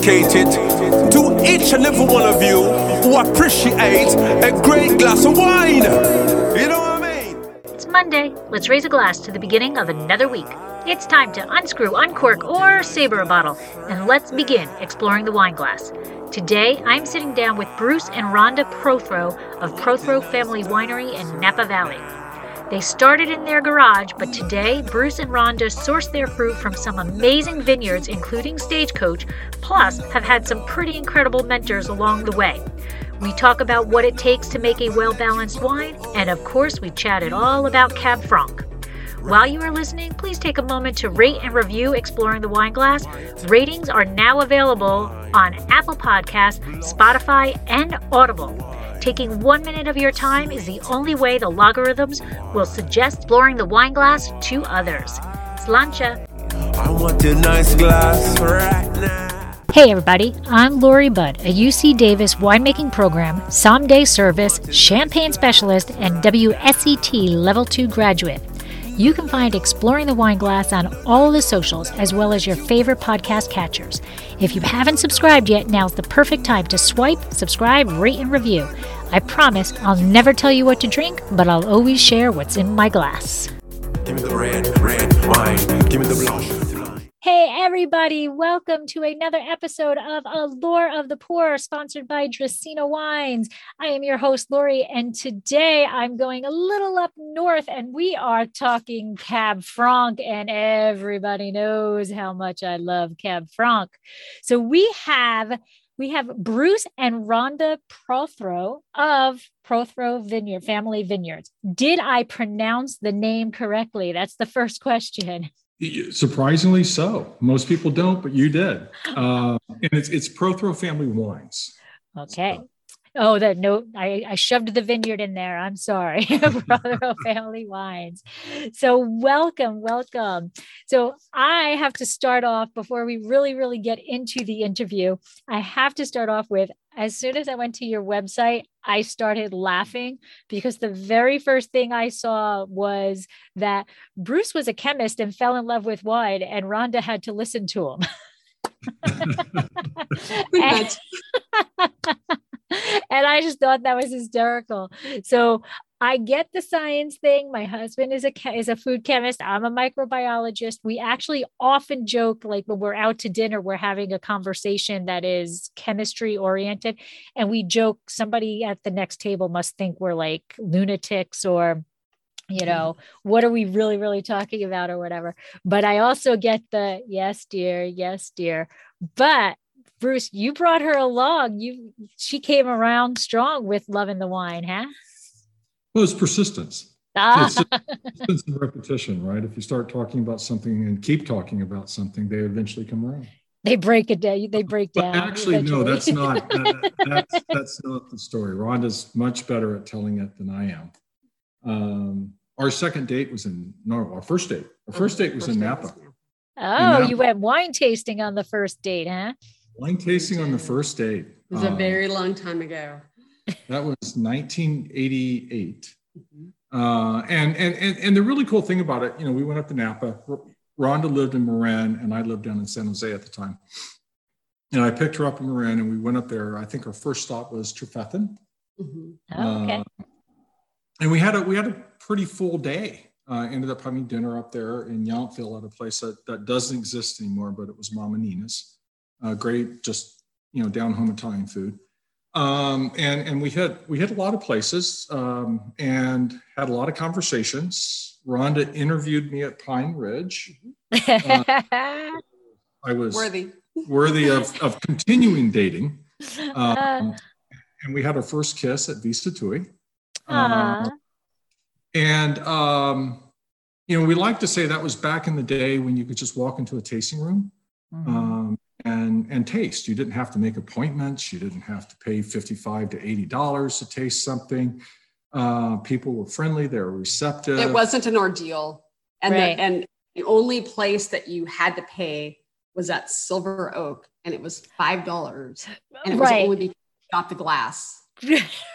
dedicated to each and every one of you who appreciate a great glass of wine. You know what I mean? It's Monday. Let's raise a glass to the beginning of another week. It's time to unscrew, uncork, or saber a bottle, and let's begin exploring the wine glass. Today, I'm sitting down with Bruce and Rhonda Prothro of Prothro Family Winery in Napa Valley. They started in their garage, but today Bruce and Rhonda source their fruit from some amazing vineyards, including Stagecoach, plus have had some pretty incredible mentors along the way. We talk about what it takes to make a well balanced wine, and of course, we chatted all about Cab Franc. While you are listening, please take a moment to rate and review Exploring the Wine Glass. Ratings are now available on Apple Podcasts, Spotify, and Audible. Taking one minute of your time is the only way the logarithms will suggest exploring the wine glass to others. Sláinte. I want a nice glass right now. Hey everybody, I'm Lori Budd, a UC Davis winemaking program, someday service, champagne specialist, and WSET Level 2 graduate. You can find Exploring the Wine Glass on all the socials as well as your favorite podcast catchers. If you haven't subscribed yet, now's the perfect time to swipe, subscribe, rate, and review. I promise I'll never tell you what to drink, but I'll always share what's in my glass. Give me the red, red wine. Give me the blanche. Hey, everybody, welcome to another episode of Allure of the Pour, sponsored by Dracaena Wines. I am your host, Lori, and today I'm going a little up north and we are talking Cab Franc, and everybody knows how much I love Cab Franc. So we have we have Bruce and Rhonda Prothro of Prothro Vineyard Family Vineyards. Did I pronounce the name correctly? That's the first question. Surprisingly so. Most people don't, but you did. Uh, and it's it's Prothro Family Wines. Okay. So. Oh, that note. I, I shoved the vineyard in there. I'm sorry. Prothro Family Wines. So welcome, welcome. So I have to start off before we really, really get into the interview. I have to start off with as soon as I went to your website, I started laughing because the very first thing I saw was that Bruce was a chemist and fell in love with wine, and Rhonda had to listen to him. and, and I just thought that was hysterical. So I get the science thing. My husband is a is a food chemist. I'm a microbiologist. We actually often joke like when we're out to dinner, we're having a conversation that is chemistry oriented, and we joke somebody at the next table must think we're like lunatics or you know mm. what are we really really talking about or whatever but i also get the yes dear yes dear but bruce you brought her along you she came around strong with loving the wine huh well, it's persistence. Ah. It's persistence and repetition, right? If you start talking about something and keep talking about something, they eventually come around. They break it down. They break down. But actually, eventually. no, that's not. That, that's, that's not the story. Rhonda's much better at telling it than I am. Um, our second date was in no, our first date. Our first date was first in Napa. Oh, Napa. you went wine tasting on the first date, huh? Wine tasting on the first date. It was um, a very long time ago. That was 1988. Mm-hmm. Uh, and, and, and, and the really cool thing about it, you know, we went up to Napa. Rhonda lived in Marin, and I lived down in San Jose at the time. And I picked her up in Marin, and we went up there. I think our first stop was Trefethen. Mm-hmm. Oh, okay. Uh, and we had a we had a pretty full day. Uh, ended up having dinner up there in Yountville at a place that, that doesn't exist anymore, but it was Mama Nina's. Uh, great, just you know, down home Italian food. Um, and and we had we had a lot of places um, and had a lot of conversations. Rhonda interviewed me at Pine Ridge. Uh, I was worthy worthy of, of continuing dating. Um, and we had our first kiss at V. Sattui. Uh, and um, you know, we like to say that was back in the day when you could just walk into a tasting room. Mm-hmm. And and taste. You didn't have to make appointments. You didn't have to pay fifty-five to eighty dollars to taste something. Uh, people were friendly. They were receptive. It wasn't an ordeal, and right. the, and the only place that you had to pay was at Silver Oak, and it was five dollars, and it was right. only because you got the glass.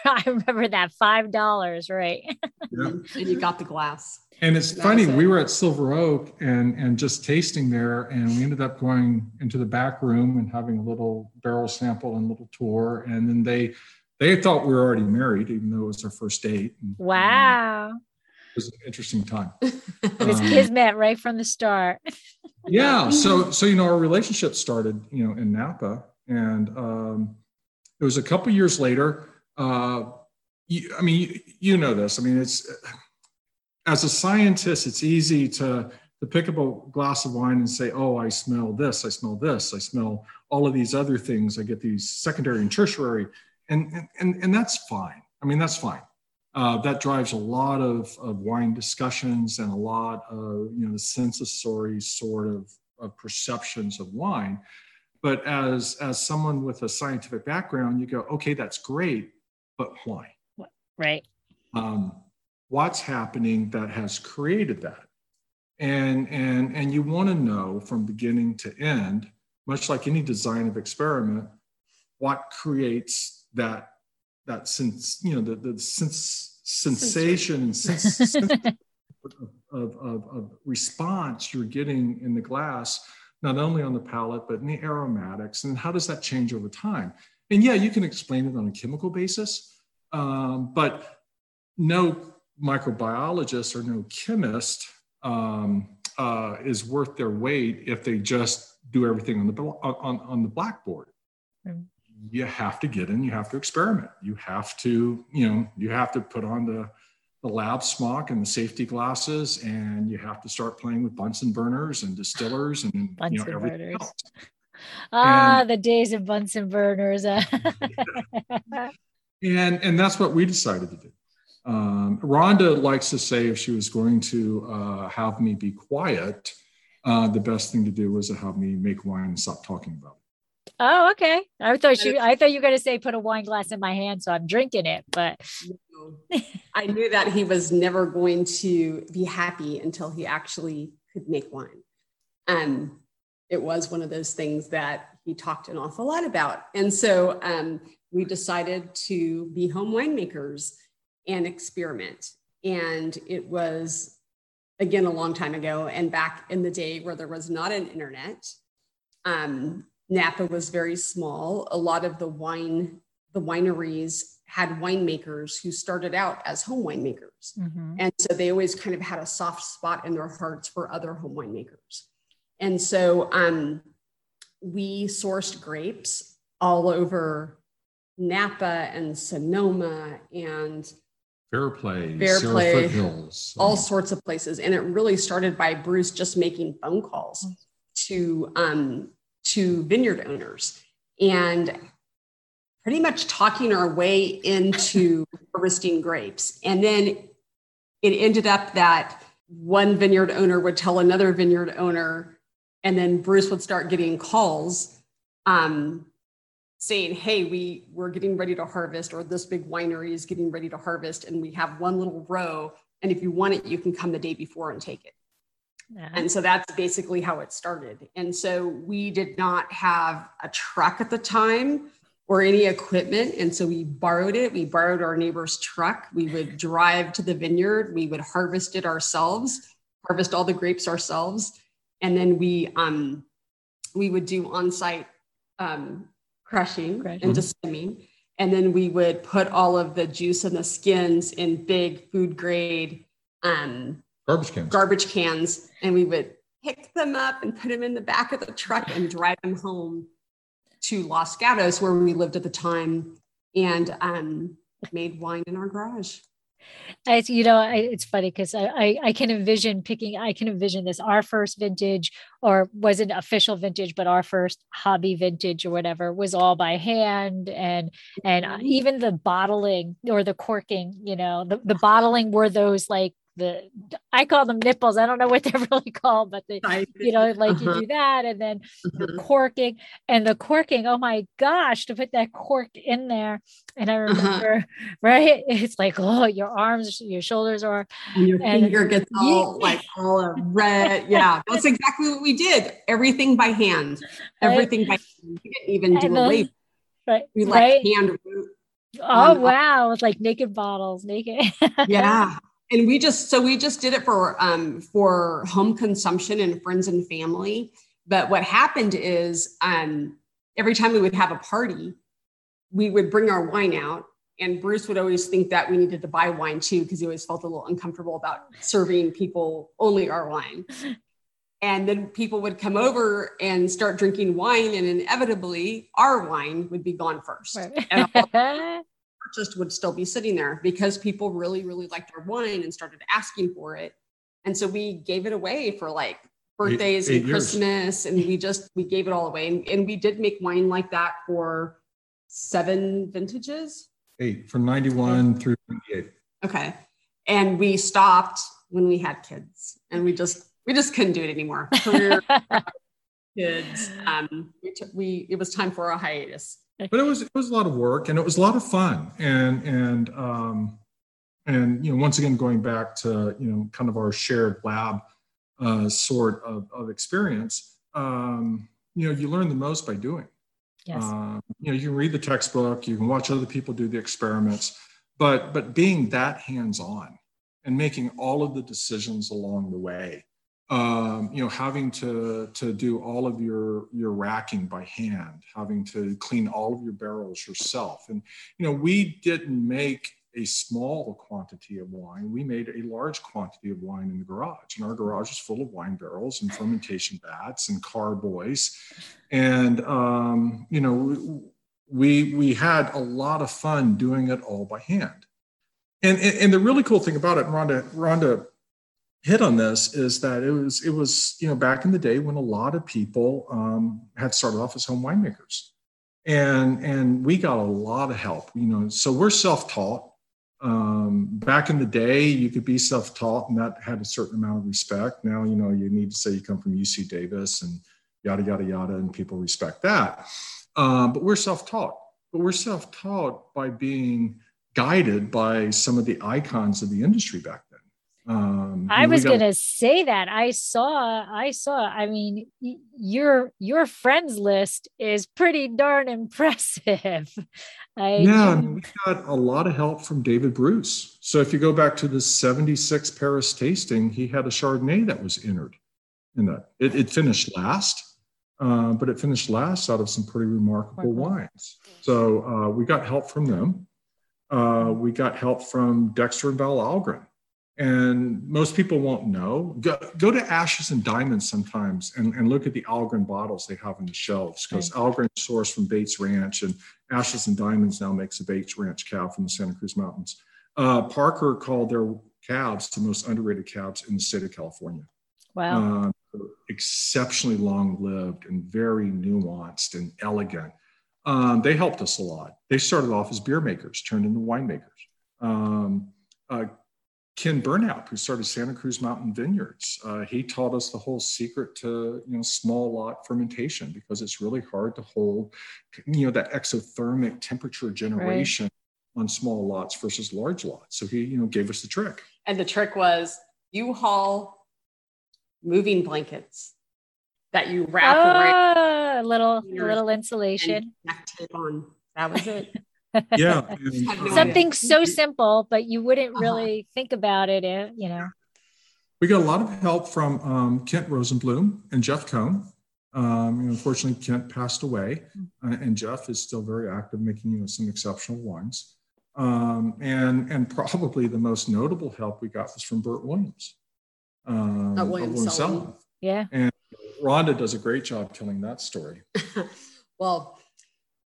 I remember that five dollars, right? Yeah. and you got the glass. And it's funny, it. we were at Silver Oak and and just tasting there, and we ended up going into the back room and having a little barrel sample and little tour. And then they they thought we were already married, even though it was our first date. And, wow. Um, it was an interesting time. it was um, kismet right from the start. yeah. So so you know, our relationship started, you know, in Napa. And um it was a couple years later. Uh you, I mean, you, you know this. I mean, it's as a scientist, it's easy to to pick up a glass of wine and say, "Oh, I smell this. I smell this. I smell all of these other things. I get these secondary and tertiary," and and and that's fine. I mean, that's fine. Uh, that drives a lot of, of wine discussions and a lot of you know the sensory sort of, of perceptions of wine. But as as someone with a scientific background, you go, okay, that's great, but why? Right. Um, what's happening that has created that? And and and you want to know from beginning to end, much like any design of experiment, what creates that that sense, you know, the, the sense, sensation and sense, of, of, of, response you're getting in the glass, not only on the palate, but in the aromatics. And how does that change over time? And yeah, you can explain it on a chemical basis, um, but no microbiologist or no chemist um, uh, is worth their weight if they just do everything on the on, on the blackboard. Mm-hmm you have to get in, you have to experiment. You have to, you know, you have to put on the, the lab smock and the safety glasses, and you have to start playing with Bunsen burners and distillers and Bunsen you know, everything burners. else. Ah, and, the days of Bunsen burners. and and that's what we decided to do. Um, Rhonda likes to say if she was going to uh, have me be quiet, uh, the best thing to do was to have me make wine and stop talking about it. Oh, okay. I thought you. I thought you were going to say put a wine glass in my hand, so I'm drinking it. But I knew that he was never going to be happy until he actually could make wine. Um, it was one of those things that he talked an awful lot about, and so um, we decided to be home winemakers and experiment. And it was again a long time ago, and back in the day where there was not an internet. Um, Napa was very small. A lot of the wine, the wineries had winemakers who started out as home winemakers. Mm-hmm. And so they always kind of had a soft spot in their hearts for other home winemakers. And so um, we sourced grapes all over Napa and Sonoma and Fairplay, Fairplay, Hills, all sorts of places. And it really started by Bruce just making phone calls to um, to vineyard owners and pretty much talking our way into harvesting grapes. And then it ended up that one vineyard owner would tell another vineyard owner, and then Bruce would start getting calls um, saying, Hey, we, we're getting ready to harvest, or this big winery is getting ready to harvest, and we have one little row. And if you want it, you can come the day before and take it. Yeah. And so that's basically how it started. And so we did not have a truck at the time or any equipment. And so we borrowed it. We borrowed our neighbor's truck. We would drive to the vineyard. We would harvest it ourselves, harvest all the grapes ourselves. And then we um, we would do on-site um, crushing Crush. and distemming. And then we would put all of the juice and the skins in big food grade um, garbage cans. Garbage cans, and we would pick them up and put them in the back of the truck and drive them home to Los Gatos, where we lived at the time, and um, made wine in our garage. I, you know, I, it's funny because I, I, I can envision picking. I can envision this our first vintage, or wasn't official vintage, but our first hobby vintage or whatever was all by hand, and and mm-hmm. even the bottling or the corking. You know, the the bottling were those like the I call them nipples. I don't know what they're really called, but the you know, like uh-huh. you do that and then uh-huh. the corking and the corking. Oh my gosh, to put that cork in there. And I uh-huh. remember, uh-huh. right? It's like, oh, your arms, your shoulders are and your and, finger gets all like all red. Yeah, that's exactly what we did. Everything by hand. Everything right? by hand. We didn't even do and a label. Right. We like right? hand Oh um, wow, with like naked bottles, naked. yeah and we just so we just did it for um, for home consumption and friends and family. But what happened is um, every time we would have a party, we would bring our wine out and Bruce would always think that we needed to buy wine too because he always felt a little uncomfortable about serving people only our wine. And then people would come over and start drinking wine, and inevitably our wine would be gone first. Right. and just would still be sitting there because people really, really liked our wine and started asking for it. And so we gave it away for like birthdays eight, eight and years. Christmas, and we just we gave it all away. And, and we did make wine like that for seven vintages eight from 91 through 98 okay and we stopped when we had kids and we just we just couldn't do it anymore career kids um we, took, we it was time for a hiatus but it was it was a lot of work and it was a lot of fun. And and um and you know once again going back to you know kind of our shared lab uh, sort of, of experience um you know you learn the most by doing. Yes. Uh, you know, you can read the textbook, you can watch other people do the experiments, but but being that hands-on and making all of the decisions along the way, um, you know, having to to do all of your your racking by hand, having to clean all of your barrels yourself, and you know, we didn't make a small quantity of wine. We made a large quantity of wine in the garage, and our garage is full of wine barrels and fermentation vats and carboys. And um, you know, we we had a lot of fun doing it all by hand. And, and, and the really cool thing about it, Rhonda, Rhonda hit on this, is that it was it was you know back in the day when a lot of people um, had started off as home winemakers and and we got a lot of help you know so we're self-taught um, back in the day, you could be self-taught, and that had a certain amount of respect. Now, you know, you need to say you come from UC Davis and yada yada yada, and people respect that. Um, but we're self-taught. But we're self-taught by being guided by some of the icons of the industry back um, I was gonna say that I saw, I saw. I mean, your your friends list is pretty darn impressive. I, yeah, I mean, we got a lot of help from David Bruce. So if you go back to the '76 Paris tasting, he had a Chardonnay that was entered in that. It, it finished last, uh, but it finished last out of some pretty remarkable wines. So uh, we got help from them. Uh, we got help from Dexter and Val Ahlgren and most people won't know. Go, go to Ashes and Diamonds sometimes and, and look at the Ahlgren bottles they have on the shelves because right. Ahlgren sourced from Bates Ranch and Ashes and Diamonds now makes a Bates Ranch cow from the Santa Cruz Mountains. Uh, Parker called their calves the most underrated calves in the state of California. Wow. Uh, exceptionally long lived and very nuanced and elegant. Um, they helped us a lot. They started off as beer makers, turned into winemakers. Um, uh, Ken Burnap, who started Santa Cruz Mountain Vineyards, uh, he taught us the whole secret to you know small lot fermentation because it's really hard to hold you know that exothermic temperature generation right. on small lots versus large lots. So he you know gave us the trick. And the trick was you haul moving blankets that you wrap oh, around. A little, a little insulation. tape on. That was it. yeah. Something so simple, but you wouldn't uh-huh. really uh-huh. think about it, eh, you know. We got a lot of help from um, Kent Rosenblum and Jeff Cohn. Um, you know, unfortunately, Kent passed away, uh, and Jeff is still very active, making you know some exceptional wines. Um, and and probably the most notable help we got was from Burt Williams. Um, uh, William, Williams Selyem. Yeah. And Rhonda does a great job telling that story. well,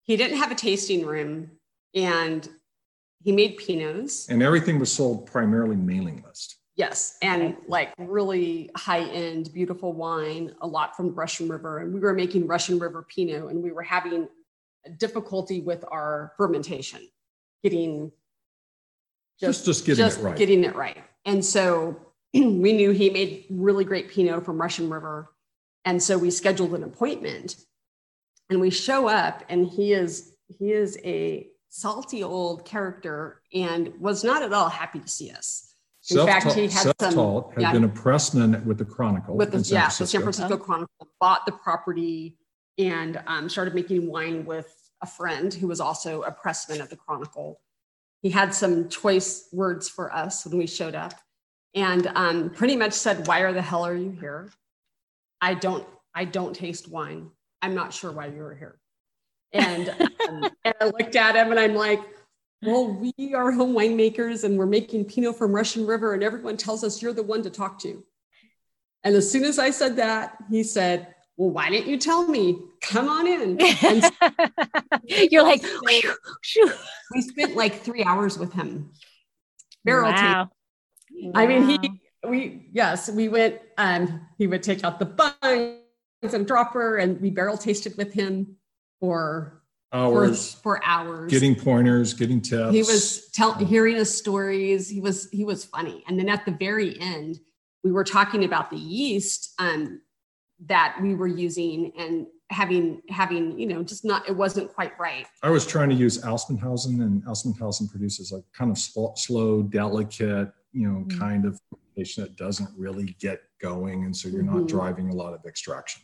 he didn't have a tasting room and he made pinots. And everything was sold primarily mailing list. Yes, and like really high end, beautiful wine, a lot from Russian River. And we were making Russian River Pinot, and we were having difficulty with our fermentation, getting just, just, just getting just it right. Getting it right. And so we knew he made really great Pinot from Russian River. And so we scheduled an appointment and we show up and he is he is a salty old character and was not at all happy to see us. In self-taught, fact, he had some had yeah, been a pressman with the Chronicle. With the yeah, the San Francisco Chronicle bought the property and um, started making wine with a friend who was also a pressman at the Chronicle. he had some choice words for us when we showed up and um, pretty much said, why are the hell are you here? I don't, I don't taste wine. I'm not sure why you're here. And, um, and I looked at him and I'm like, well, we are home winemakers and we're making Pinot from Russian River, and everyone tells us you're the one to talk to. And as soon as I said that, he said, Well, why didn't you tell me? Come on in. you're like, we spent like three hours with him. Barrel wow. wow. I mean, he, we, yes, we went, um, he would take out the buns and dropper, and we barrel tasted with him for hours. for, for, hours. Getting pointers getting tips. He was tell, hearing us stories. He was he was funny. And then at the very end we were talking about the yeast um, that we were using and having having you know just not it wasn't quite right. I was trying to use Assmannshausen and Assmannshausen produces a kind of slow, slow delicate you know mm-hmm. kind of fermentation that doesn't really get going. And so you're mm-hmm. not driving a lot of extraction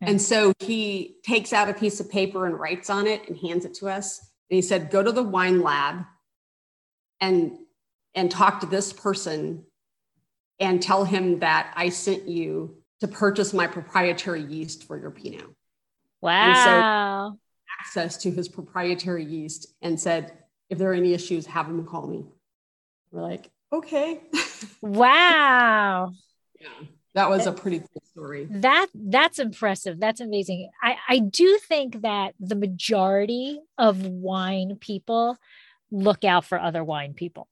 and so he takes out a piece of paper and writes on it and hands it to us. And he said, Go to the wine lab and, and talk to this person and tell him that I sent you to purchase my proprietary yeast for your Pinot. Wow. So access to his proprietary yeast and said, if there are any issues, have him call me. We're like, okay. Wow. yeah that was a pretty cool story. That that's impressive. That's amazing. I i do think that the majority of wine people look out for other wine people.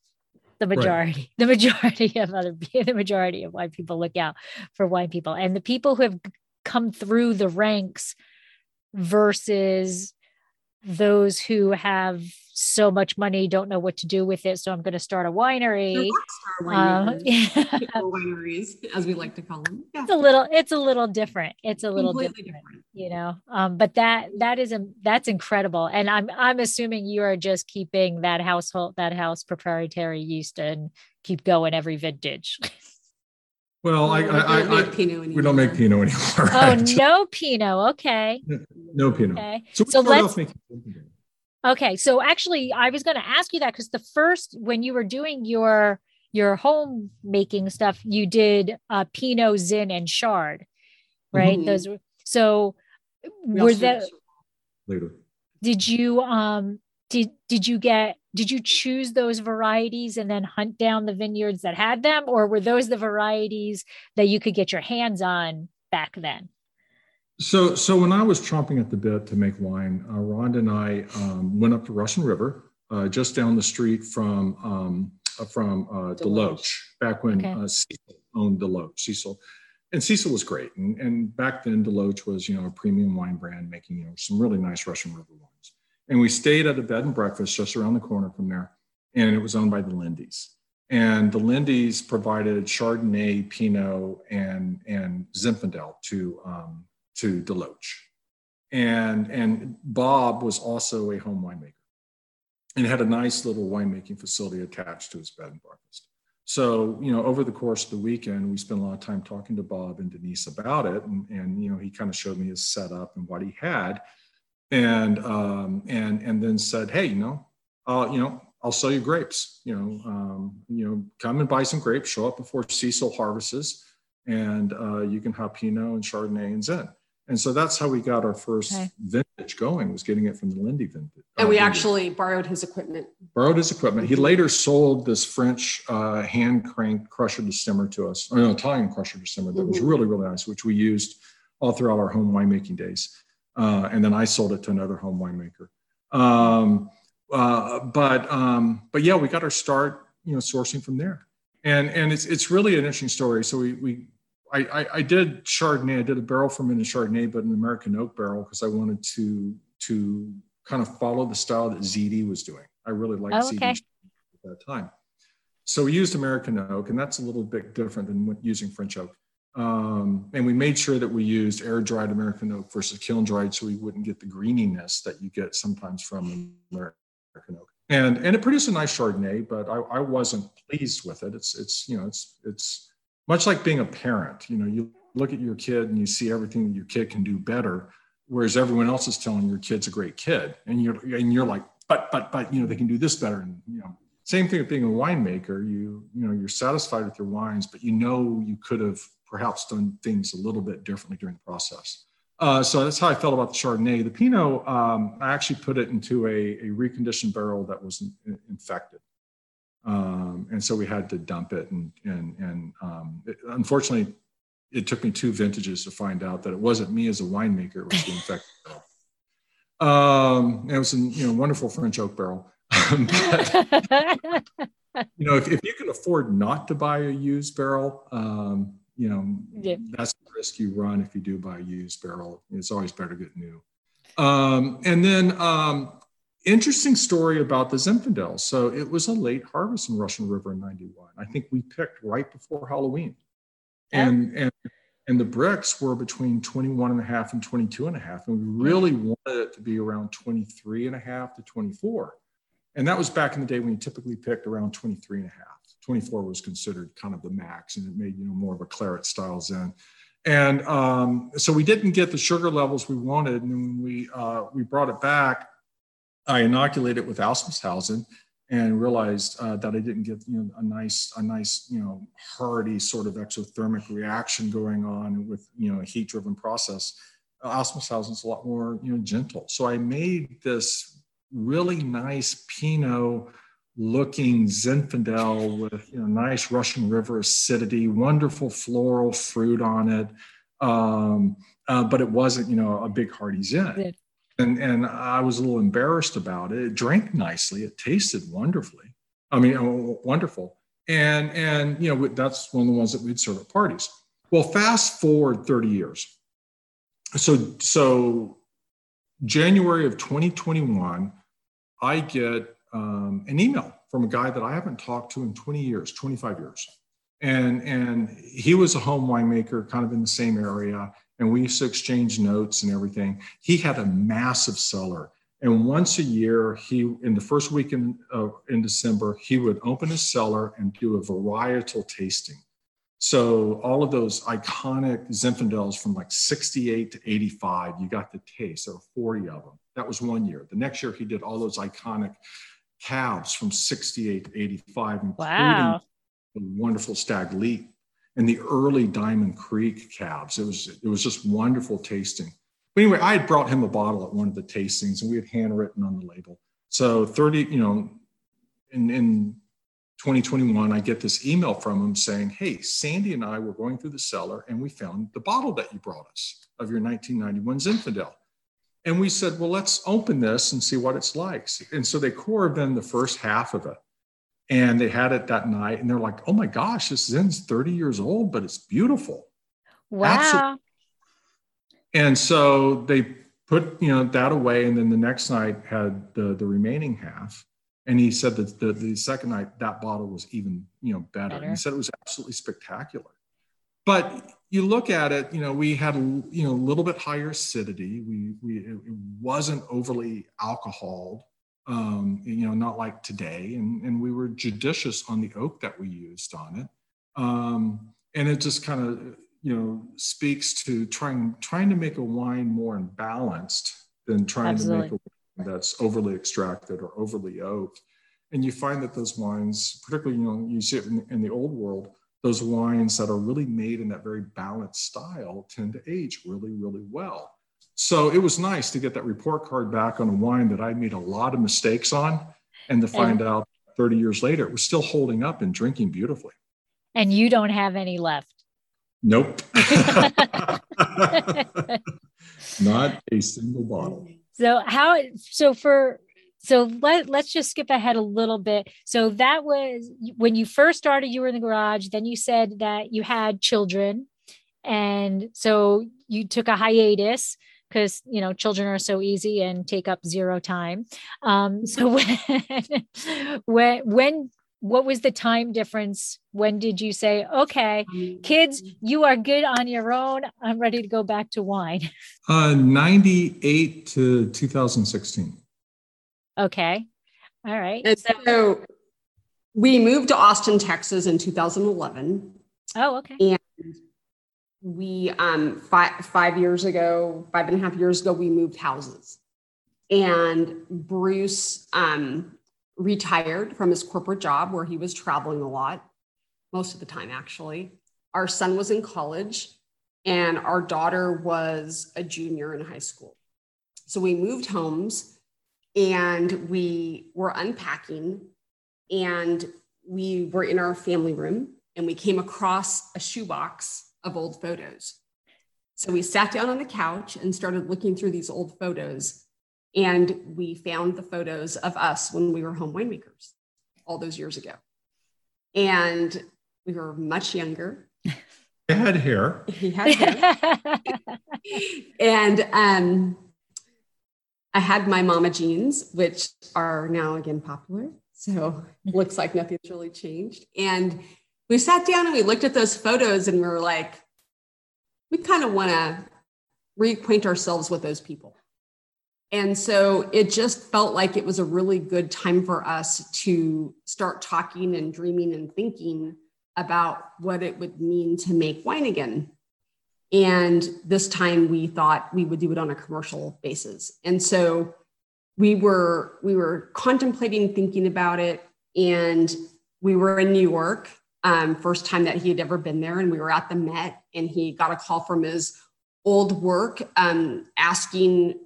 The majority right. the majority of other the majority of wine people look out for wine people. And the people who have come through the ranks versus those who have so much money, don't know what to do with it. So I'm going to start a winery. Um, yeah. wineries, as we like to call them. Yeah. It's a little, it's a little different. It's a little different, different, you know. Um, but that that is a that's incredible. And I'm I'm assuming you are just keeping that household that house proprietary yeast and keep going every vintage. Well, I, I, I, I we don't make Pinot anymore. Oh, right? Oh, no Pinot. Okay. No, no Pinot. Okay. So, so let's. Okay, so actually, I was going to ask you that because the first when you were doing your your home making stuff, you did uh, Pinot, Zin, and Chard, right? Mm-hmm. Those were so. We were that later? Did you um did did you get did you choose those varieties and then hunt down the vineyards that had them, or were those the varieties that you could get your hands on back then? So, so when I was chomping at the bit to make wine, uh, Rhonda and I um, went up to Russian River, uh, just down the street from um, uh, from uh, Deloach, back when okay. Uh, Cecil owned Deloach. Cecil, and Cecil was great, and, and back then Deloach was you know a premium wine brand making you know some really nice Russian River wines. And we stayed at a bed and breakfast just around the corner from there, and it was owned by the Lindys. And the Lindys provided Chardonnay, Pinot, and and Zinfandel to um, to Deloach. And, and Bob was also a home winemaker and had a nice little winemaking facility attached to his bed and breakfast. So, you know, over the course of the weekend, we spent a lot of time talking to Bob and Denise about it. And, and you know, he kind of showed me his setup and what he had. And, um, and, and then said, hey, you know, uh, you know, I'll sell you grapes. You know, um, you know, come and buy some grapes. Show up before Cecil harvests, and uh, you can have Pinot and Chardonnay and Zin. And so that's how we got our first okay. vintage going, was getting it from the Lindy vintage. And we uh, actually borrowed his equipment. Borrowed his equipment. He later sold this French uh, hand crank crusher destemmer to us, or no, Italian crusher destemmer that mm-hmm. was really, really nice, which we used all throughout our home winemaking days. Uh, and then I sold it to another home winemaker. Um, uh, but um, but yeah, we got our start, you know, sourcing from there. And and it's it's really an interesting story. So we we I, I, I, did Chardonnay. I did a barrel fermented Chardonnay, but an American oak barrel because I wanted to to kind of follow the style that ZD was doing. I really liked oh, okay. ZD at that time. So we used American oak, and that's a little bit different than using French oak. Um, and we made sure that we used air dried American oak versus kiln dried, so we wouldn't get the greeniness that you get sometimes from American oak. And and it produced a nice Chardonnay, but I, I wasn't pleased with it. It's it's you know it's it's much like being a parent, you know, you look at your kid and you see everything that your kid can do better, whereas everyone else is telling your kid's a great kid, and you're and you're like, but but but you know they can do this better. And you know same thing with being a winemaker. You you know you're satisfied with your wines but you know you could have perhaps done things a little bit differently during the process. Uh, so that's how i felt about the chardonnay. The pinot um, i actually put it into a, a reconditioned barrel that was in, infected um, and so we had to dump it and and and um, it, unfortunately it took me two vintages to find out that it wasn't me as a winemaker it was the infected barrel um, it was a you know wonderful French oak barrel. but, you know, if, if you can afford not to buy a used barrel, um, you know, yeah. that's the risk you run if you do buy a used barrel. It's always better to get new. Um, and then, um, interesting story about the Zinfandel. So it was a late harvest in Russian River in 91. I think we picked right before Halloween. And, and and the Brix were between 21 and a half and 22 and a half. And we really wanted it to be around 23 and a half to 24 and that was back in the day when you typically picked around 23 and a half. 24 was considered kind of the max and it made you know more of a claret style Zin and um, so we didn't get the sugar levels we wanted. And when we uh, we brought it back i inoculated it with Assmannshausen and realized uh, that I didn't get you know a nice a nice you know hearty sort of exothermic reaction going on with you know a heat driven process. Uh, is a lot more you know gentle. So I made this really nice Pinot looking Zinfandel with you know nice Russian River acidity, wonderful floral fruit on it. Um, uh, but it wasn't you know a big hearty Zin and and I was a little embarrassed about it. It drank nicely. It tasted wonderfully. I mean, oh, wonderful. And and you know that's one of the ones that we'd serve at parties. Well, fast forward 30 years. So so January of 2021, I get um, an email from a guy that I haven't talked to in 20 years, 25 years. And, and he was a home winemaker kind of in the same area and we used to exchange notes and everything. He had a massive cellar. And once a year, he in the first week in, uh, in December, he would open his cellar and do a varietal tasting. So all of those iconic Zinfandels from like 68 to 85, you got the taste. There were 40 of them. That was one year. The next year, he did all those iconic cabs from 68 to 85, including wow. the wonderful Stag Leap and the early Diamond Creek cabs. It was it was just wonderful tasting. But anyway, I had brought him a bottle at one of the tastings, and we had handwritten on the label. So 30, you know, in in 2021, I get this email from him saying, "Hey, Sandy and I were going through the cellar, and we found the bottle that you brought us of your 1991 Zinfandel." And we said, "Well, let's open this and see what it's like." And so they in the first half of it and they had it that night and they're like oh my gosh this zin's 30 years old but it's beautiful. Wow. Absolutely. and so they put you know that away and then the next night had the the remaining half and he said that the, the second night that bottle was even you know better, better. he said it was absolutely spectacular. But you look at it you know we had you know a little bit higher acidity. We we it wasn't overly alcoholed um, you know, not like today. And, and we were judicious on the oak that we used on it. Um, and it just kind of, you know, speaks to trying trying to make a wine more balanced than trying Absolutely. to make a wine that's overly extracted or overly oaked. And you find that those wines, particularly, you know, you see it in, in the old world, those wines that are really made in that very balanced style tend to age really, really well. So it was nice to get that report card back on a wine that I made a lot of mistakes on and to find and, out 30 years later it was still holding up and drinking beautifully. And you don't have any left. Nope. Not a single bottle. So how so for so let, let's just skip ahead a little bit. So that was when you first started, you were in the garage. Then you said that you had children. And so you took a hiatus because you know children are so easy and take up zero time. Um, so when when when what was the time difference? When did you say okay kids you are good on your own. I'm ready to go back to wine. Uh 98 to 2016 okay. All right. And so, so we moved to austin texas in 2011 oh okay. And we um five five years ago, five and a half years ago, we moved houses. And Bruce um, retired from his corporate job where he was traveling a lot, most of the time, actually. Our son was in college, and our daughter was a junior in high school. So we moved homes and we were unpacking, and we were in our family room, and we came across a shoebox of old photos. So we sat down on the couch and started looking through these old photos and we found the photos of us when we were home winemakers all those years ago. And we were much younger. He had hair. He had hair. and um, I had my mama jeans, which are now again popular. So looks like nothing's really changed. And we sat down and we looked at those photos and we were like, we kind of want to reacquaint ourselves with those people. And so it just felt like it was a really good time for us to start talking and dreaming and thinking about what it would mean to make wine again. And this time we thought we would do it on a commercial basis. And so we were we were contemplating thinking about it and we were in New York um, first time that he had ever been there and we were at the Met and he got a call from his old work um, asking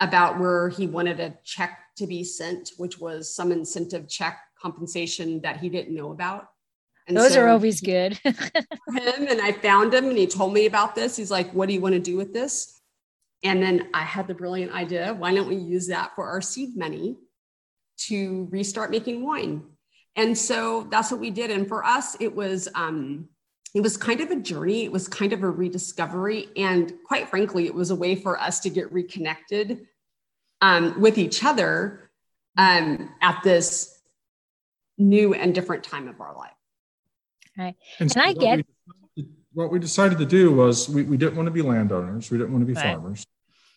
about where he wanted a check to be sent, which was some incentive check compensation that he didn't know about. And Those so are always good. him and I found him and he told me about this. He's like, What do you want to do with this? And then I had the brilliant idea why don't we use that for our seed money to restart making wine? And so that's what we did. And for us, it was um, it was kind of a journey. It was kind of a rediscovery. And quite frankly, it was a way for us to get reconnected um, with each other um, at this new and different time of our life. Right. And, so I get what we, what we, decided to do was we, we didn't want to be landowners, we didn't want to be right. farmers.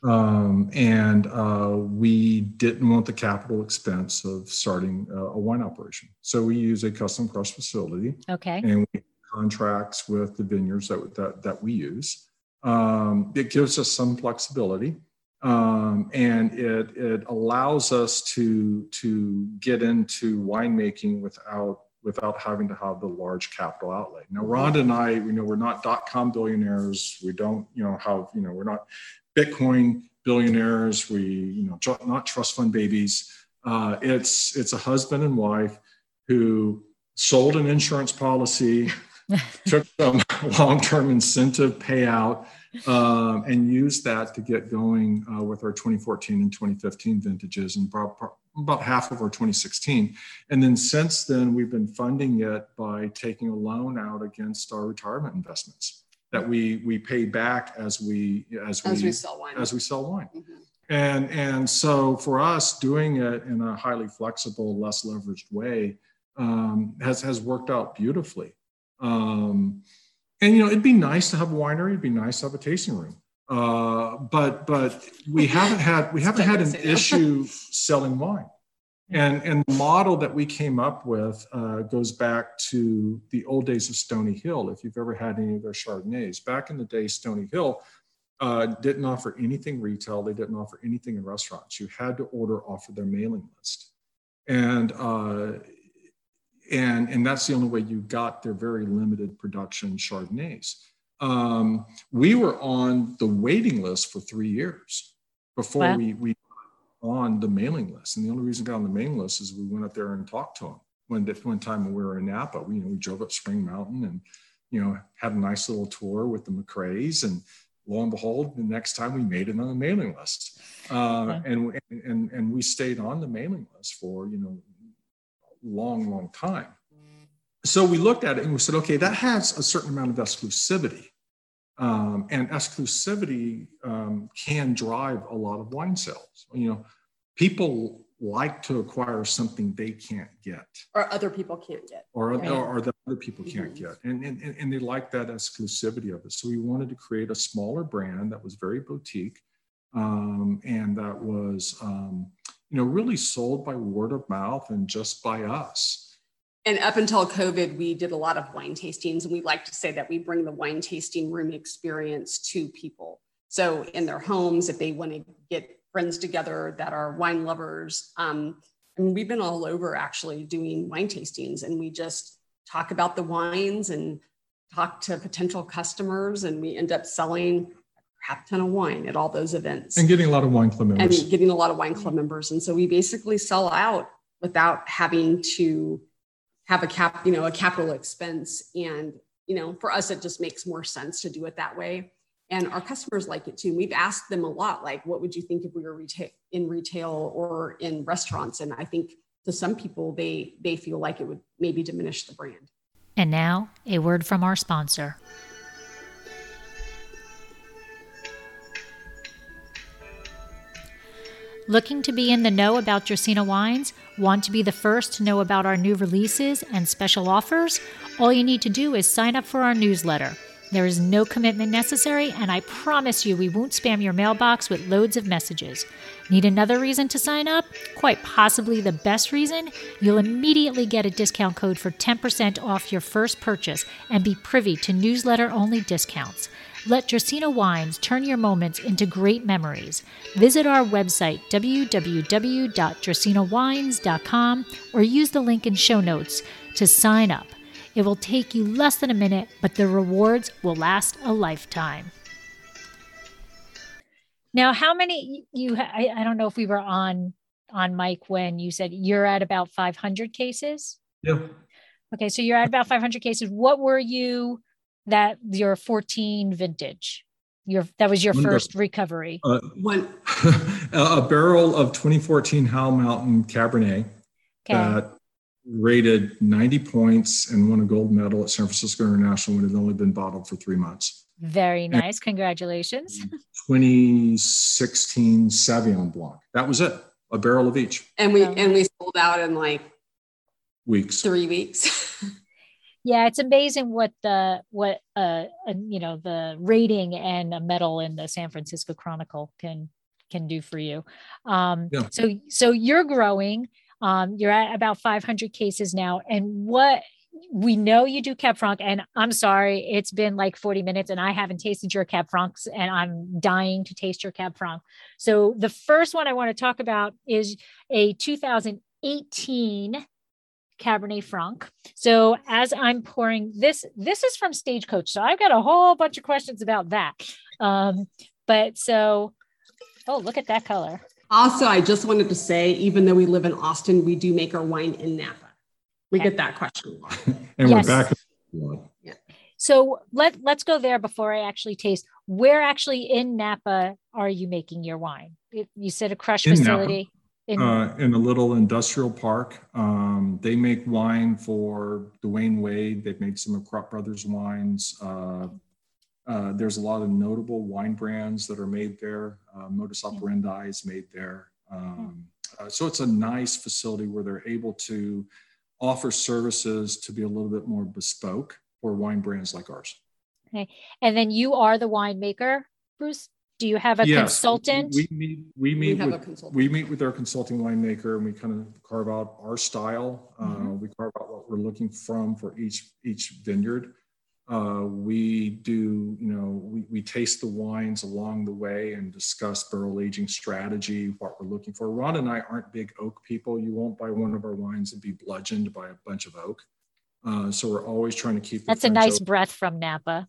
Um, and uh, we didn't want the capital expense of starting a, a, wine operation. So we use a custom crush facility. Okay. And we contracts with the vineyards that, that, that we use. Um, it gives us some flexibility. Um, and it, it allows us to, to get into winemaking without, without having to have the large capital outlay. Now, Rhonda and I, you know, we're not dot-com billionaires. We don't, you know, have, you know, we're not Bitcoin billionaires. We, you know, not trust fund babies. Uh, it's, it's a husband and wife who sold an insurance policy took some long-term incentive payout um, and used that to get going uh, with our 2014 and 2015 vintages and about, about half of our 2016. And then since then, we've been funding it by taking a loan out against our retirement investments that we we pay back as we as we, as we sell wine. As we sell wine. Mm-hmm. And and so for us, doing it in a highly flexible, less leveraged way um, has has worked out beautifully. Um, and you know, it'd be nice to have a winery. It'd be nice to have a tasting room. Uh, but but we haven't had we haven't had an issue selling wine. And, and the model that we came up with uh, goes back to the old days of Stony Hill. If you've ever had any of their Chardonnays, back in the day, Stony Hill uh, didn't offer anything retail. They didn't offer anything in restaurants. You had to order off of their mailing list. And uh, and and that's the only way you got their very limited production Chardonnays. Um, we were on the waiting list for three years before wow. we we on the mailing list, and the only reason we got on the mailing list is we went up there and talked to them. When one time when we were in Napa, we you know we drove up Spring Mountain and you know had a nice little tour with the McCreas and lo and behold, the next time we made it on the mailing list, uh, and, and and we stayed on the mailing list for you know long, long time. So we looked at it and we said, okay, that has a certain amount of exclusivity. Um, and exclusivity um, can drive a lot of wine sales. You know, people like to acquire something they can't get, or other people can't get, or, or, or that other people can't mm-hmm. get, and, and and they like that exclusivity of it. So we wanted to create a smaller brand that was very boutique, um, and that was um, you know, really sold by word of mouth and just by us. And up until COVID, we did a lot of wine tastings, and we like to say that we bring the wine tasting room experience to people. So in their homes, if they want to get friends together that are wine lovers. Um, and we've been all over actually doing wine tastings, and we just talk about the wines and talk to potential customers, and we end up selling a crap ton of wine at all those events. And getting a lot of wine club members. And getting a lot of wine club members. And so we basically sell out without having to have a cap, you know, a capital expense. And, you know, for us, it just makes more sense to do it that way. And our customers like it too. And We've asked them a lot, like, what would you think if we were retail in retail or in restaurants? And I think to some people, they they feel like it would maybe diminish the brand. And now, a word from our sponsor. Looking to be in the know about Dracaena wines? Want to be the first to know about our new releases and special offers? All you need to do is sign up for our newsletter. There is no commitment necessary, and I promise you we won't spam your mailbox with loads of messages. Need another reason to sign up? Quite possibly the best reason? You'll immediately get a discount code for 10% off your first purchase and be privy to newsletter only discounts. Let Dracaena Wines turn your moments into great memories. Visit our website, www.dracaenawines.com, or use the link in show notes to sign up. It will take you less than a minute, but the rewards will last a lifetime. Now, how many you? I, I don't know if we were on on mic when you said you're at about 500 cases. Yeah. Okay, so you're at about 500 cases. What were you that your 14 vintage? Your that was your first recovery. Uh, One, a barrel of 2014 Howell Mountain Cabernet okay. that rated 90 points and won a gold medal at San Francisco International when it had only been bottled for three months. Very nice. And Congratulations. 2016 Sauvignon Blanc. That was it. A barrel of each. And we and we sold out in like weeks. Three weeks. yeah, it's amazing what the what uh, uh you know the rating and a medal in the San Francisco Chronicle can can do for you. Um, yeah. So so you're growing. Um, you're at about 500 cases now. And what we know you do Cab Franc, and I'm sorry, it's been like 40 minutes and I haven't tasted your Cab Francs, and I'm dying to taste your Cab Franc. So the first one I want to talk about is a 2018 Cabernet Franc. So as I'm pouring this, this is from Stagecoach. So I've got a whole bunch of questions about that. Um, but so, oh, look at that color. Also, I just wanted to say, even though we live in Austin, we do make our wine in Napa. We okay. get that question a lot. and yes. we're back. Yeah. So let let's go there before I actually taste. Where actually in Napa are you making your wine? You said a crush in facility. In, uh, in a little industrial park. Um, they make wine for Dwyane Wade. They've made some of Krupp Brothers wines. Uh, uh, there's a lot of notable wine brands that are made there. Uh, Modus Operandi is made there. Um, uh, so it's a nice facility where they're able to offer services to be a little bit more bespoke for wine brands like ours. Okay. And then you are the winemaker, Bruce? Do you have a yes, consultant? We meet, we meet, we, with, we meet with our consulting winemaker and we kind of carve out our style. Uh, mm-hmm. Uh, we carve out what we're looking from for each each vineyard. Uh, we do, you know, we, we taste the wines along the way and discuss barrel aging strategy, what we're looking for. Ron and I aren't big oak people. You won't buy one of our wines and be bludgeoned by a bunch of oak. Uh, so we're always trying to keep. That's a nice oak. breath from Napa.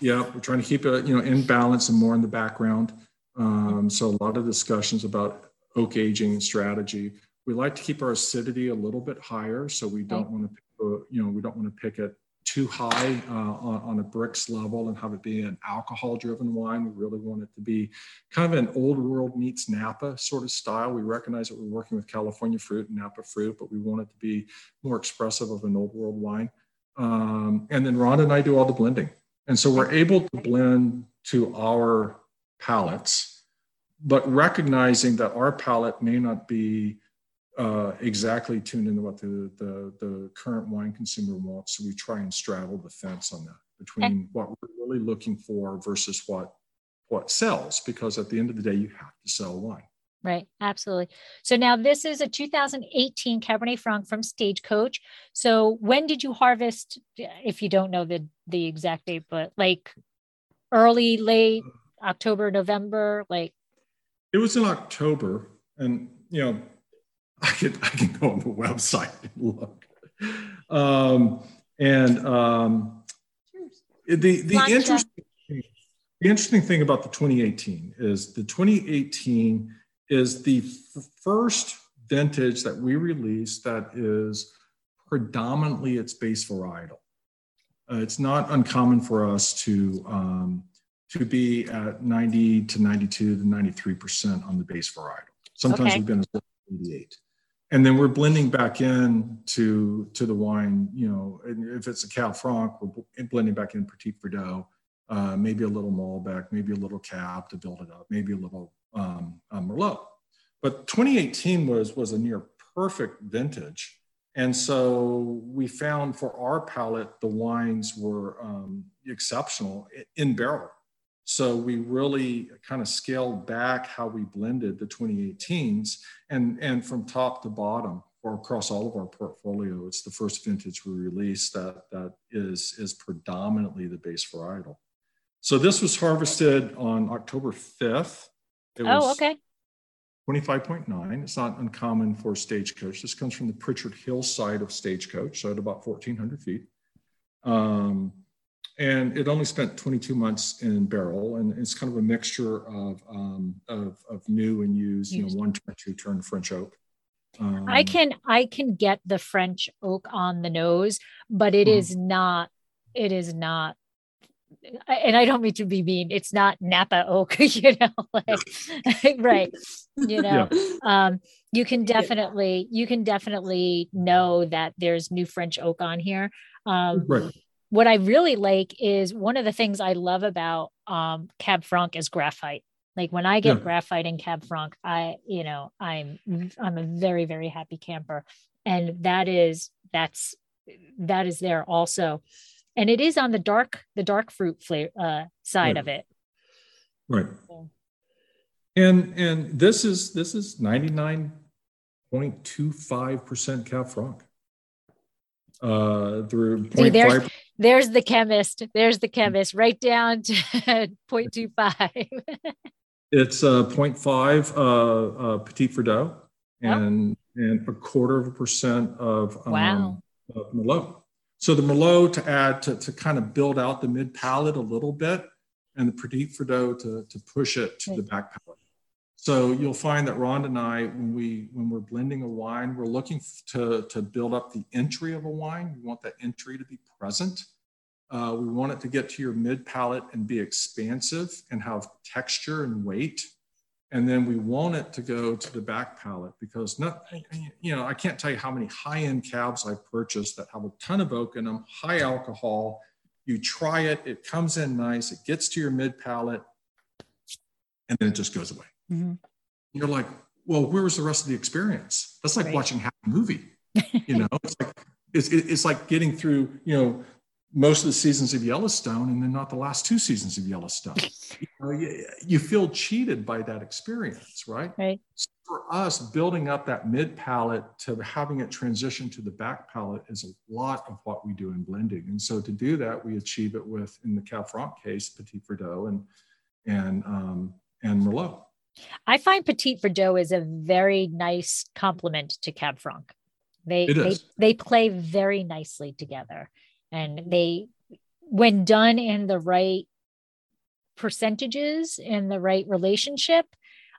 Yeah, we're trying to keep it, you know, in balance and more in the background. Um, so a lot of discussions about oak aging strategy. We like to keep our acidity a little bit higher, so we don't want to, you know, we don't want to pick it too high uh, on, on, a Brix level and have it be an alcohol driven wine. We really want it to be kind of an old world meets Napa sort of style. We recognize that we're working with California fruit and Napa fruit, but we want it to be more expressive of an old world wine. Um, and then Ron and I do all the blending. And so we're able to blend to our palates, but recognizing that our palate may not be uh, exactly tuned into what the, the, the current wine consumer wants. So we try and straddle the fence on that between okay. what we're really looking for versus what what sells. Because at the end of the day, you have to sell wine. Right, absolutely. So now this is a 2018 Cabernet Franc from Stagecoach. So when did you harvest? If you don't know the the exact date, but like early, late October, November, like It was in October, and you know, I can I can go on the website and look. Um, and um, the the interesting the interesting thing about the 2018 is the 2018 is the f- first vintage that we release that is predominantly its base varietal. Uh, it's not uncommon for us to um, to be at 90 to 92 to 93 percent on the base varietal. Sometimes okay. we've been as low as 88, and then we're blending back in to to the wine. You know, if it's a Cab Franc, we're blending back in Petit Verdot, uh, maybe a little Malbec, maybe a little Cab to build it up, maybe a little um, um, Merlot. But 2018 was was a near perfect vintage and so we found for our palate, the wines were um, exceptional in barrel. So we really kind of scaled back how we blended the 2018s and, and from top to bottom or across all of our portfolio, it's the first vintage we released that, that is, is predominantly the base varietal. So this was harvested on October 5th. It oh, okay. 25.9. It's not uncommon for stagecoach. This comes from the Pritchard Hill side of stagecoach, so at about 1,400 feet. Um, and it only spent 22 months in barrel, and it's kind of a mixture of um, of, of, new and used, you know, one turn, two turn French oak. Um, I can I can get the French oak on the nose, but it mm-hmm. is not it is not and I don't mean to be mean, it's not Napa oak, you know, like, right. You know, yeah. um, you can definitely, you can definitely know that there's new French oak on here. Um, right. What I really like is one of the things I love about um, Cab Franc is graphite. Like when I get yeah. graphite in Cab Franc, I, you know, I'm, I'm a very, very happy camper. And that is, that's, that is there also and it is on the dark the dark fruit flavor uh, side right. of it. Right. And and this is this is 99.25 percent Cab Franc uh through See, there's, there's the chemist there's the chemist right down to 0.25 it's uh 0.5 uh, uh petit verdot and oh. and a quarter of a percent of um, wow. of merlot so the Merlot to add to, to kind of build out the mid palate a little bit, and the Petit Verdot to, to push it to the back palate. So you'll find that Rhonda and I, when we when we're blending a wine, we're looking to, to build up the entry of a wine. We want that entry to be present. Uh, we want it to get to your mid palate and be expansive and have texture and weight and then we want it to go to the back palate because not you know i can't tell you how many high-end cabs i've purchased that have a ton of oak in them high alcohol. You try it it comes in nice it gets to your mid palate and then it just goes away. Mm-hmm. you're like well where was the rest of the experience? That's like right. watching half a movie you know? It's like it's, it's like getting through you know most of the seasons of Yellowstone and then not the last two seasons of Yellowstone. you, know, you, you, feel cheated by that experience, right? Right. So for us, building up that mid palate to having it transition to the back palate is a lot of what we do in blending. And so to do that, we achieve it with, in the Cab Franc case, Petit Verdot and and um, and Merlot. I find Petit Verdot is a very nice complement to Cab Franc. They, they they play very nicely together and they when done in the right percentages in the right relationship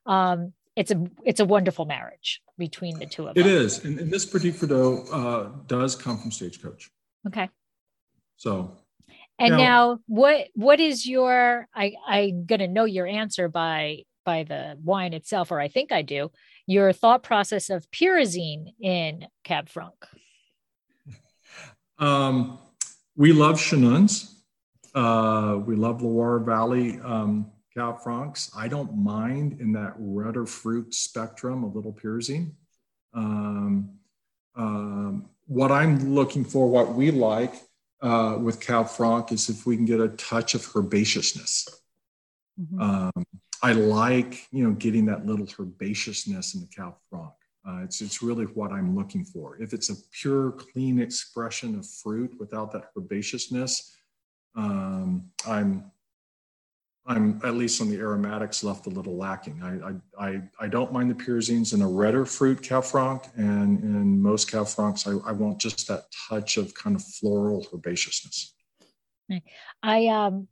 um, it's a it's a wonderful marriage between the two of them. It is, and, and this Petit Verdot uh, does come from Stagecoach. Okay. So. And now, now, what what is your? I I'm gonna know your answer by by the wine itself, or I think I do. Your thought process of pyrazine in Cab Franc. Um, we love Chinons. Uh, we love Loire Valley um, Cab Francs. I don't mind in that redder fruit spectrum a little pyrazine. Um, um, what I'm looking for, what we like uh, with Cab Franc is if we can get a touch of herbaceousness. Mm-hmm. Um, I like, you know, getting that little herbaceousness in the Cab Franc. Uh, it's, it's really what I'm looking for. If it's a pure, clean expression of fruit without that herbaceousness, um, I'm, I'm at least on the aromatics left a little lacking. I, I, I, I don't mind the pyrazines in a redder fruit Cab Franc, and in most Cab Francs, I, I want just that touch of kind of floral herbaceousness. I um,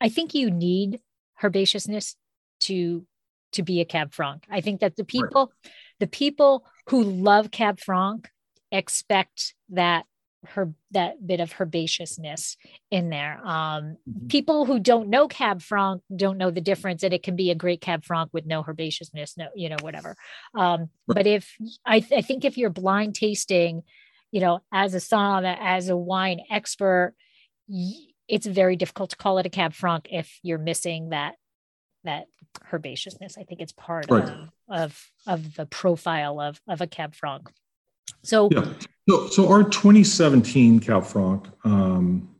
I think you need herbaceousness to to be a Cab Franc. I think that the people, right. The people who love Cab Franc expect that her that bit of herbaceousness in there. Um, mm-hmm. People who don't know Cab Franc don't know the difference, and it can be a great Cab Franc with no herbaceousness, no, you know, whatever. Um, right. But if I, I think if you're blind tasting, you know, as a som, as a wine expert, it's very difficult to call it a Cab Franc if you're missing that that herbaceousness. I think it's part right. of, of of the profile of of a Cab Franc. So, yeah. so, so our 2017 Cab Franc um,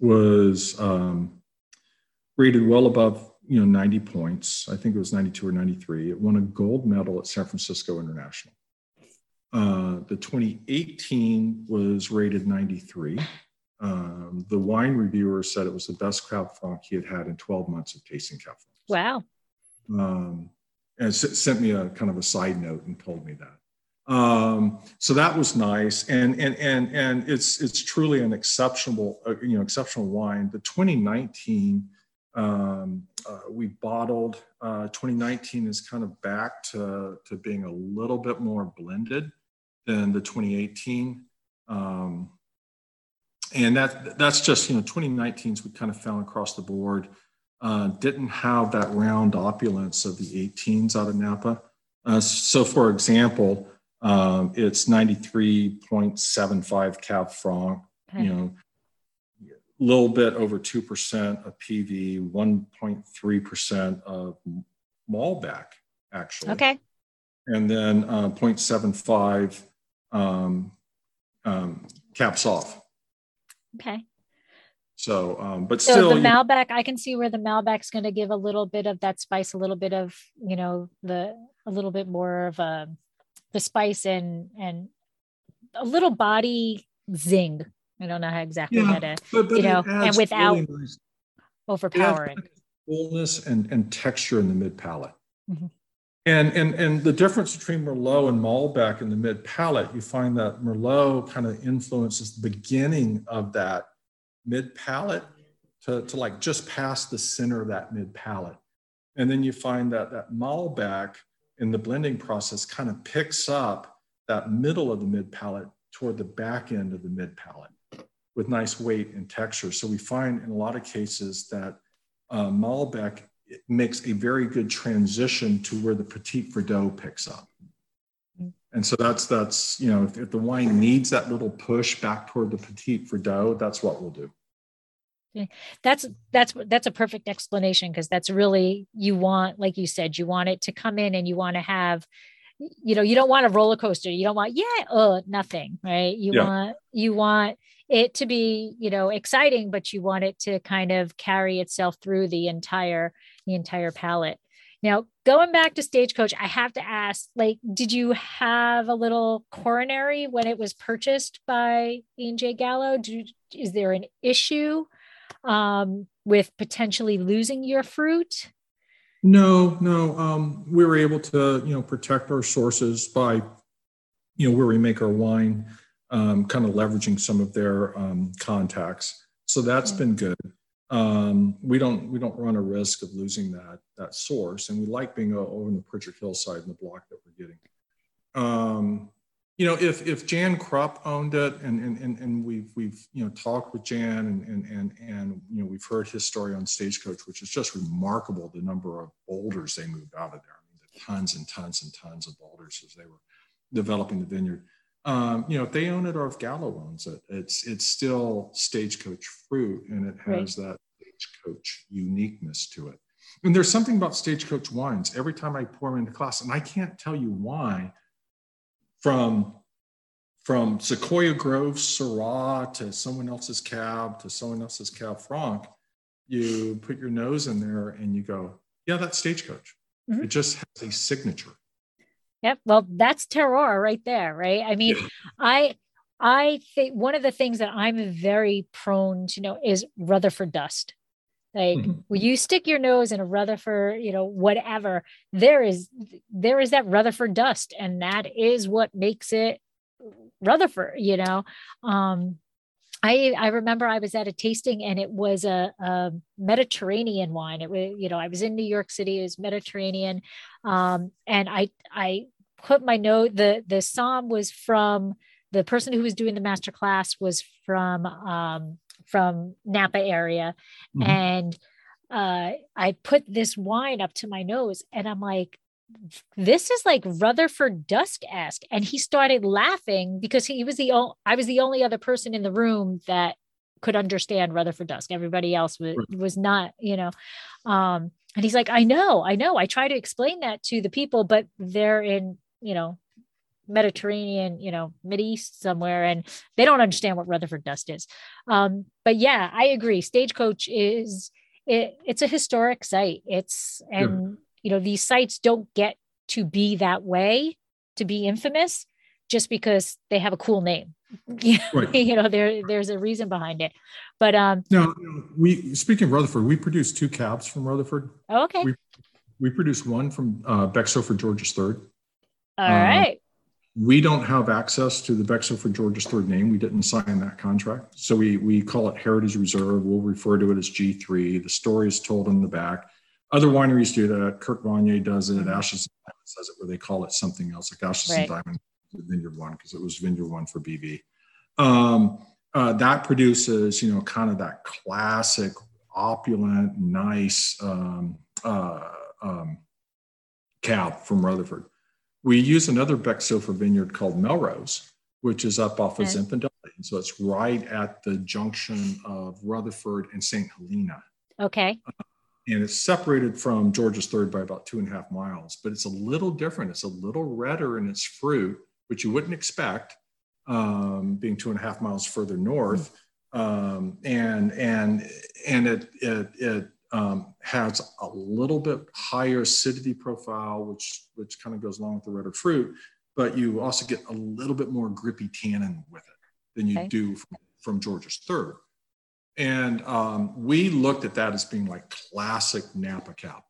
was um, rated well above you know 90 points. I think it was 92 or 93. It won a gold medal at San Francisco International. Uh, the 2018 was rated 93. Um, the wine reviewer said it was the best Cab Franc he had had in 12 months of tasting Cab Franc. Wow. Um, and sent me a kind of a side note and told me that. Um, so that was nice, and and and and it's it's truly an exceptional uh, you know exceptional wine. The 2019 um, uh, we bottled. Uh, 2019 is kind of back to to being a little bit more blended than the 2018. Um, and that that's just you know 2019s we kind of found across the board uh, didn't have that round opulence of the 18s out of Napa. Uh, so, for example, um, it's 93.75 Cab Franc, okay. you know, a little bit over 2% of PV, 1.3% of Malbec, actually. Okay. And then uh, 0.75 um, um, Cab Sauv. Okay. So, um, but so still, the Malbec, I can see where the Malbec's going to give a little bit of that spice, a little bit of, you know, the a little bit more of a the spice and and a little body zing. I don't know how exactly yeah, how to, but, but you know, and without really nice, overpowering fullness and, and texture in the mid palate. Mm-hmm. And, and, and the difference between Merlot and Malbec in the mid palate, you find that Merlot kind of influences the beginning of that mid palate to, to like just past the center of that mid palate. And then you find that that Malbec in the blending process kind of picks up that middle of the mid palate toward the back end of the mid palate with nice weight and texture. So we find in a lot of cases that uh, Malbec makes a very good transition to where the Petit Verdot picks up. And so that's that's you know if, if the wine needs that little push back toward the Petit Verdot that's what we'll do. That's that's that's a perfect explanation because that's really you want, like you said, you want it to come in and you want to have, you know, you don't want a roller coaster. You don't want, yeah, uh, nothing, right? You yeah. want you want it to be, you know, exciting, but you want it to kind of carry itself through the entire the entire palette. Now, going back to Stagecoach, I have to ask, like, did you have a little coronary when it was purchased by Ian J. Gallo? Do, is there an issue? um, with potentially losing your fruit? No, no. Um, we were able to, you know, protect our sources by, you know, where we make our wine, um, kind of leveraging some of their um, contacts. So that's been good. Um, we don't we don't run a risk of losing that that source, and we like being over in the Pritchard Hill side in the block that we're getting. Um, you know, if if Jan Krupp owned it, and and and, and we've we've you know talked with Jan, and and and and you know we've heard his story on Stagecoach, which is just remarkable the number of boulders they moved out of there. I mean, the tons and tons and tons of boulders as they were developing the vineyard. Um, you know, if they own it or if Gallo owns it, it's it's still Stagecoach fruit, and it has right. that Stagecoach uniqueness to it. And there's something about Stagecoach wines. Every time I pour them into class, and I can't tell you why from from Sequoia Grove Syrah to someone else's cab to someone else's cab franc, you put your nose in there and you go, yeah, that's stagecoach. Mm-hmm. It just has a signature. Yep. Well, that's terroir right there, right? I mean, yeah. I I think one of the things that I'm very prone to know is Rutherford dust. Like mm-hmm. when you stick your nose in a Rutherford, you know, whatever, there is there is that Rutherford dust, and that is what makes it Rutherford, you know. Um, I I remember I was at a tasting and it was a, a, Mediterranean wine. It was you know I was in New York City. It was Mediterranean, um, and I I put my note. The the somm was from the person who was doing the master class was from um, from Napa area, mm-hmm. and uh, I put this wine up to my nose, and I'm like, this is like Rutherford Dust esque, and he started laughing because he was the only I was the only other person in the room that could understand Rutherford Dust. Everybody else was was not, you know. Um, and he's like, I know, I know. I try to explain that to the people, but they're in, you know, Mediterranean, you know, Mid East somewhere, and they don't understand what Rutherford Dust is. Um, but yeah, I agree. Stagecoach is it, it's a historic site. It's and you know these sites don't get to be that way, to be infamous, just because they have a cool name. right. you know, there there's a reason behind it. But um, now we speaking of Rutherford, we produce two cabs from Rutherford. Oh, okay. We, we produce one from uh, Beckstoffer George's third. All uh, right. We don't have access to the Beckstoffer George's third name. We didn't sign that contract. So we, we call it Heritage Reserve. We'll refer to it as G3. The story is told in the back. Other wineries do that. Kirk Vonnier does it. Ashes does it where they call it something else, like Ashes right. and Diamond Vineyard One, because it was Vineyard One for BV. Um, uh, that produces, you know, kind of that classic, opulent, nice um, uh, um, cab from Rutherford. We use another Beckstoffer vineyard called Melrose, which is up off of okay. Zinfandel. So it's right at the junction of Rutherford and St. Helena. Okay. Uh, and it's separated from George's Third by about two and a half miles, but it's a little different. It's a little redder in its fruit, which you wouldn't expect, um, being two and a half miles further north. Um, and and and it it, it um, has a little bit higher acidity profile, which which kind of goes along with the redder fruit, but you also get a little bit more grippy tannin with it than you okay. do from, from, George's third. And um, we looked at that as being like classic Napa cab,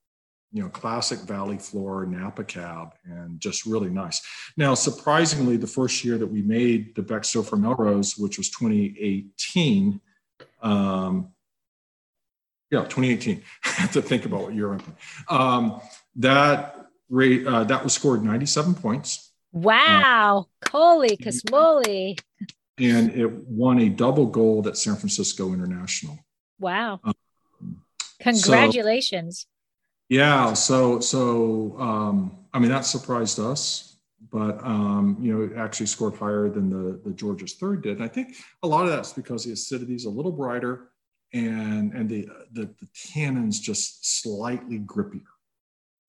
you know, classic Valley Floor Napa cab, and just really nice. Now, surprisingly, the first year that we made the Beckstoffer Melrose, which was 2018, um, yeah, 2018. I have to think about what year I'm. Um, that rate uh, that was scored 97 points. Wow, uh, holy casmoli! And it won a double gold at San Francisco International. Wow! Um, Congratulations! So, yeah, so so um, I mean that surprised us, but um, you know it actually scored higher than the the George's third did. And I think a lot of that's because the acidity is a little brighter and and the the, the tannins just slightly grippier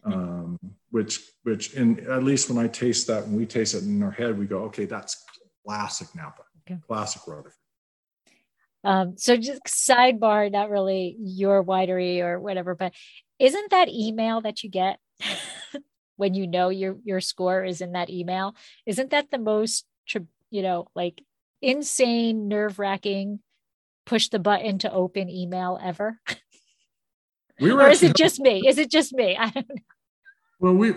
um, which which and at least when i taste that when we taste it in our head we go okay that's classic napa okay. classic rutherford um, so just sidebar not really your winery or whatever but isn't that email that you get when you know your your score is in that email? Isn't that the most you know like insane nerve-wracking push the button to open email ever? We or is it just me? Is it just me? I don't know. Well, we.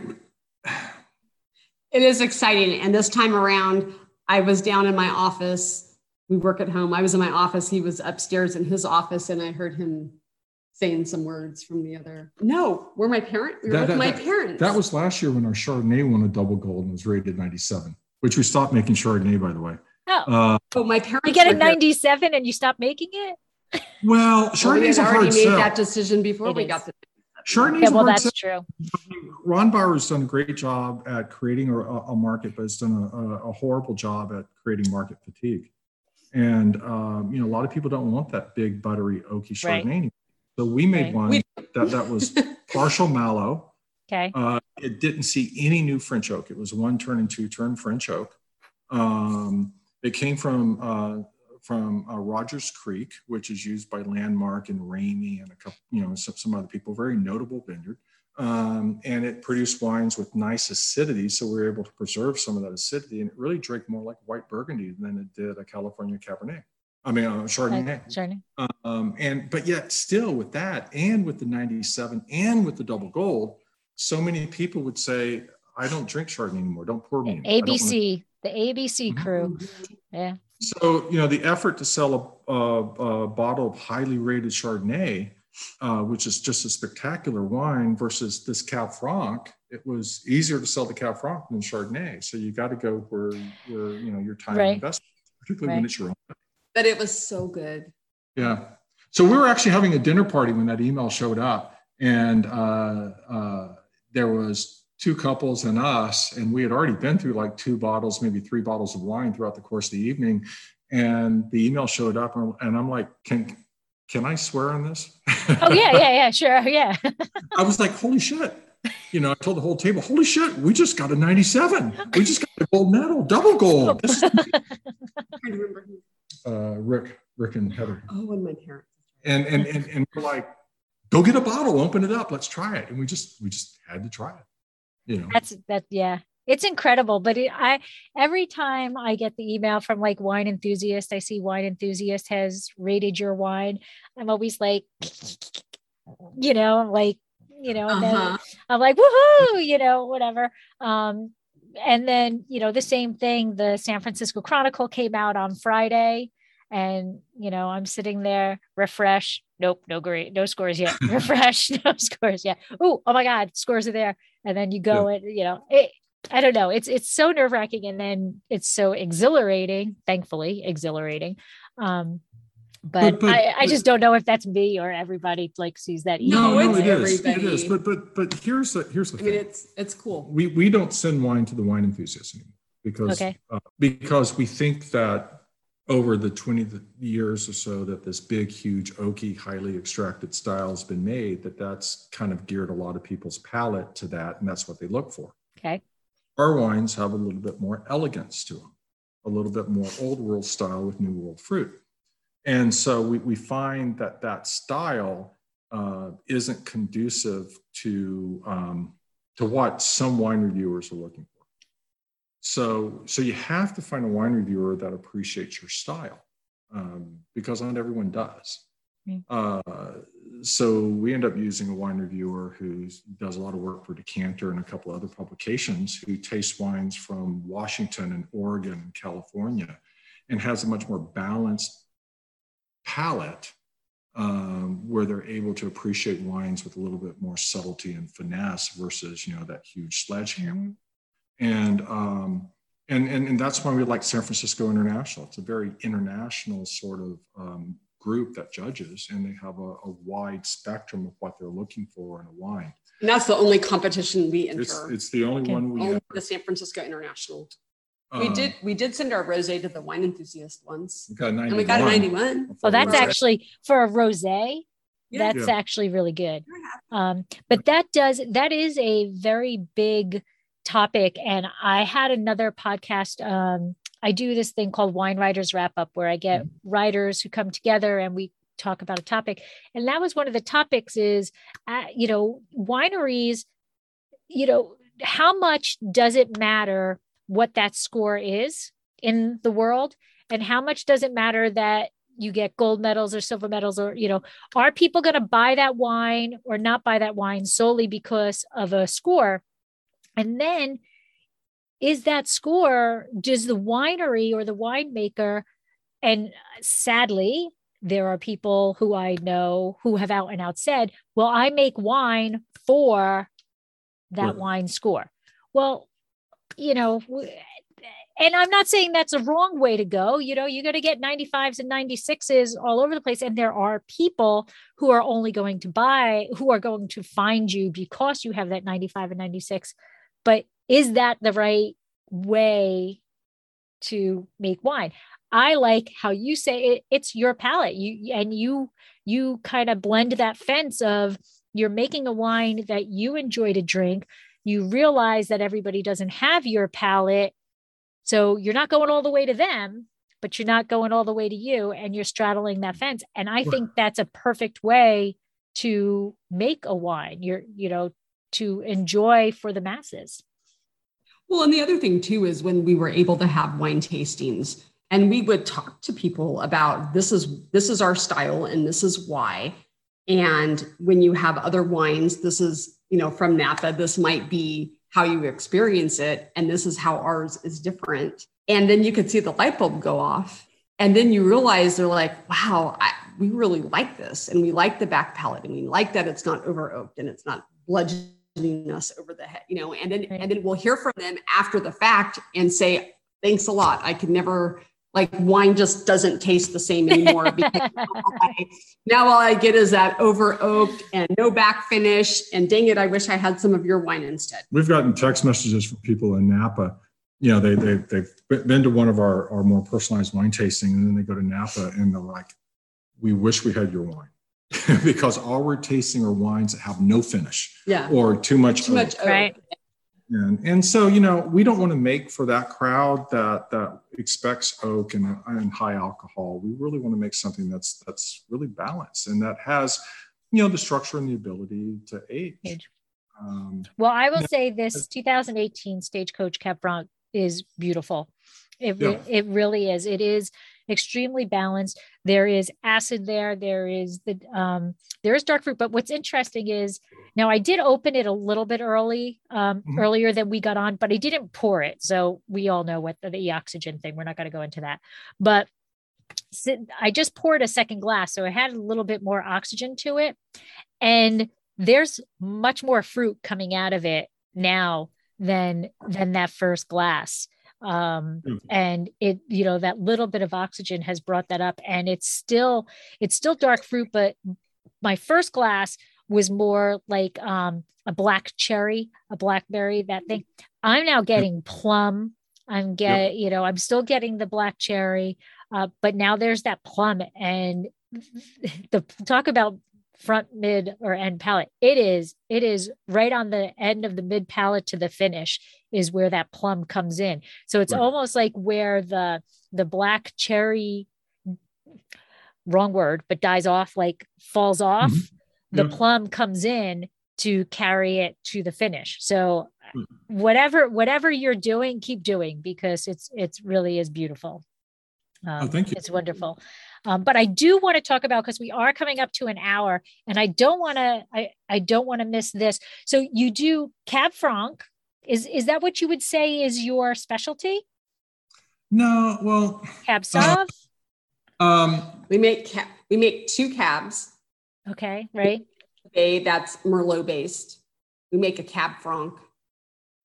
It is exciting, and this time around, I was down in my office. We work at home. I was in my office. He was upstairs in his office, and I heard him saying some words from the other. No, we're my parent. We were that, with that, my that, parents. That was last year when our Chardonnay won a double gold and was rated 97, which we stopped making Chardonnay, by the way. Oh, uh, oh my parents. You get a 97 and you stop making it? Well, Chardonnay's well, we already made sell. that decision before it we is. got the. Chardonnay's yeah, well, that's true. Rombauer's done a great job at creating a, a market, but has done a, a, horrible job at creating market fatigue. And um, you know, a lot of people don't want that big buttery oaky Chardonnay. Right. So we made right. one we- that that was partial malo. Okay. Uh, it didn't see any new French oak. It was one turn and two turn French oak. Um, it came from uh, from uh, Rodgers Creek, which is used by Landmark and Ramey and a couple, you know, some, some other people. Very notable vineyard, um, and it produced wines with nice acidity. So we were able to preserve some of that acidity, and it really drank more like white Burgundy than it did a California Cabernet. I mean, uh, Chardonnay. Like Chardonnay. Um, and but yet still with that and with the 97 and with the double gold, so many people would say, I don't drink Chardonnay anymore. Don't pour me. any. I don't wanna-" ABC, the ABC crew. Yeah. So, you know, the effort to sell a, a, a bottle of highly rated Chardonnay, uh, which is just a spectacular wine, versus this Cab Franc, it was easier to sell the Cab Franc than Chardonnay. So you got to go where, where you know your time Right. investment, particularly when it's your own. But it was so good. Yeah. So we were actually having a dinner party when that email showed up, and uh, uh, there was two couples and us, and we had already been through like two bottles, maybe three bottles of wine throughout the course of the evening. And the email showed up, and and I'm like, "Can can I swear on this?" Oh yeah, yeah, yeah, sure, yeah. I was like, "Holy shit!" You know, I told the whole table, "Holy shit! We just got a 97. We just got a gold medal, double gold." This is I'm trying to remember who. uh, Rick, Rick and Heather. Oh, and my parents. and and and, and we're like go get a bottle open it up let's try it and we just we just had to try it you know That's that. Yeah, it's incredible. But it, I every time I get the email from like wine enthusiast, I see wine enthusiast has rated your wine. I'm always like, you know, like you know, and Uh-huh. I'm like, woohoo, you know, whatever. Um, and then, you know, the same thing, the San Francisco Chronicle came out on Friday. And, you know, I'm sitting there, refresh. Nope, no great, no scores yet. refresh, no scores yet. Oh, oh my God, scores are there. And then you go and, you know, it, I don't know. It's it's so nerve wracking, and then it's so exhilarating. Thankfully, exhilarating. Um, but, But- but- I, I just don't know if that's me or everybody like sees that No, no, it's it is it everybody. is but but but here's the here's the I mean, thing it's it's cool. we we don't send wine to the wine enthusiasts anymore because Okay. uh, because we think that over the 20 years or so that this big huge oaky highly extracted style has been made that that's kind of geared a lot of people's palate to that and that's what they look for Okay. our wines have a little bit more elegance to them, a little bit more old world style with new world fruit. And so we, we find that that style uh, isn't conducive to, um, to what some wine reviewers are looking for. So, so you have to find a wine reviewer that appreciates your style um, because not everyone does. Mm. Uh, so we end up using a wine reviewer who does a lot of work for Decanter and a couple other publications who taste wines from Washington and Oregon and California and has a much more balanced palate um, where they're able to appreciate wines with a little bit more subtlety and finesse versus, you know, that huge sledgehammer and um, and, and and that's why we like San Francisco International. It's a very international sort of um, group that judges, and they have a, a wide spectrum of what they're looking for in a wine. And that's the only competition we enter. It's it's the only Okay. one we Only have. the San Francisco International. we Um, did we did send our rosé to the wine enthusiast once, We got a and we got a 91. 91. Well, that's Right. actually for a rosé. Yeah. That's Yeah. actually really good. Um, but that does that is a very big topic, and I had another podcast. Um, I do this thing called Wine Writers Wrap Up, where I get writers who come together and we talk about a topic. And that was one of the topics is, uh, you know, wineries. You know, how much does it matter what that score is in the world, and how much does it matter that you get gold medals or silver medals or you know are people going to buy that wine or not buy that wine solely because of a score and then is that score does the winery or the winemaker and sadly there are people who i know who have out and out said well i make wine for that Right. wine score well you know and I'm not saying that's a wrong way to go. You know, you're going to get 95s and 96s all over the place. And there are people who are only going to buy, who are going to find you because you have that 95 and 96. But is that the right way to make wine? I like how you say it, it's your palate. You and you you kind of blend that fence of you're making a wine that you enjoy to drink. You realize that everybody doesn't have your palate so you're not going all the way to them, but you're not going all the way to you, and you're straddling that fence. And I think that's a perfect way to make a wine. You're, you know, to enjoy for the masses. Well, and the other thing too is when we were able to have wine tastings and we would talk to people about this is this is our style and this is why and when you have other wines this is you know from napa this might be how you experience it and this is how ours is different and then you could see the light bulb go off and then you realize they're like wow I, we really like this and we like the back palate and we like that it's not over oaked and it's not bludgeoning us over the head you know and then and then we'll hear from them after the fact and say thanks a lot i could never like wine just doesn't taste the same anymore because now, I, now all I get is that over oaked and no back finish. And dang it, I wish I had some of your wine instead. We've gotten text messages from people in Napa. You know, they, they, they've been to one of our, our more personalized wine tasting and then they go to Napa and they're like, we wish we had your wine. because all we're tasting are wines that have no finish yeah. or too much too much right and, and so, you know, we don't want to make for that crowd that that expects oak and, and high alcohol. We really want to make something that's that's really balanced and that has, you know, the structure and the ability to age. age. Um, well, I will say this 2018 Stagecoach Cab Franc is beautiful. It, yeah. it really is. It is extremely balanced. There is acid there. There is the um, there is dark fruit. But what's interesting is now I did open it a little bit early, um, mm-hmm. earlier than we got on, but I didn't pour it. So we all know what the, the oxygen thing. We're not going to go into that. But I just poured a second glass, so it had a little bit more oxygen to it, and there's much more fruit coming out of it now than than that first glass um, mm-hmm. and it you know that little bit of oxygen has brought that up and it's still it's still dark fruit but my first glass was more like um, a black cherry a blackberry that thing. I'm now getting plum. I'm get you know i'm still getting the black cherry uh, but now there's that plum and the talk about front mid or end palate. It is it is right on the end of the mid palate to the finish is where that plum comes in so it's right. almost like where the the black cherry wrong word but dies off like falls off mm-hmm. the plum comes in to carry it to the finish so mm-hmm. whatever whatever you're doing keep doing because it's it's really is beautiful um, oh, thank you. It's wonderful. Um, but I do want to talk about because we are coming up to an hour, and I don't want to. I I don't want to miss this. So you do Cab Franc. Is is that what you would say is your specialty? No, well, Cab Sauv. Uh, um, we make cab. We make two cabs. Okay, right. Okay, that's Merlot based. We make a Cab Franc.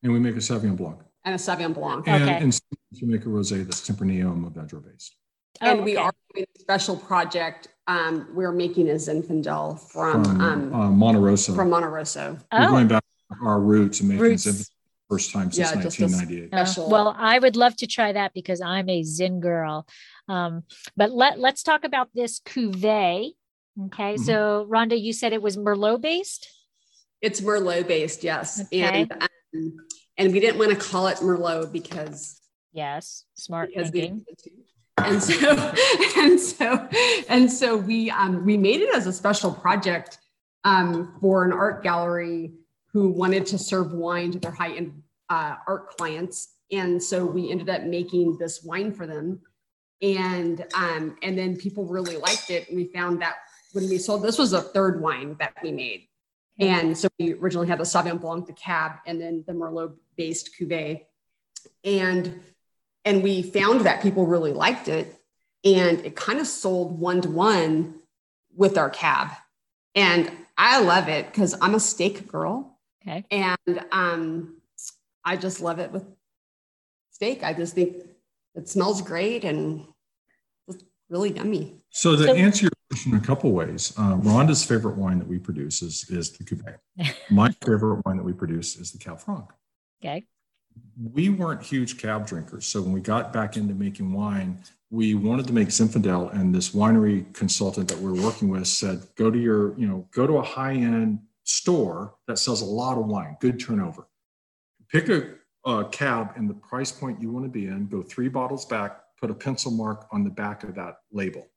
And we make a Sauvignon Blanc. And a Sauvignon Blanc. And, okay. and you make a rosé that's Tempranillo and Mourvedre based. Oh, and we are doing a special project. Um, we're making a Zinfandel from, from um, uh, Monte Rosso. From Monte Rosso. We're going back to our roots and making roots. Zinfandel first time since yeah, 1998. Uh, well, I would love to try that because I'm a Zin girl. Um, but let let's talk about this cuvee. Okay, mm-hmm. so Rhonda, you said it was Merlot based. It's Merlot based, yes, okay. and um, and we didn't want to call it Merlot because yes, smart because thinking and so and so and so we um, we made it as a special project um, for an art gallery who wanted to serve wine to their high end uh, art clients, and so we ended up making this wine for them, and um, and then people really liked it, and we found that when we sold this was a third wine that we made. And so we originally had the Sauvignon Blanc, the Cab, and then the Merlot based cuvee. And and we found that people really liked it. And it kind of sold one to one with our cab. And i love it because i'm a steak girl okay. and um, i just love it with steak. I just think it smells great and it's really yummy. So to so, answer your question a couple ways uh, rhonda's favorite wine that we produce is, is the cuvee my favorite wine that we produce is the cab franc. Okay. We weren't huge cab drinkers. So when we got back into making wine, we wanted to make Zinfandel, and this winery consultant that we were working with said, "Go to your, you know, go to a high-end store that sells a lot of wine, good turnover. Pick a, a cab in the price point you want to be in. Go three bottles back, put a pencil mark on the back of that label.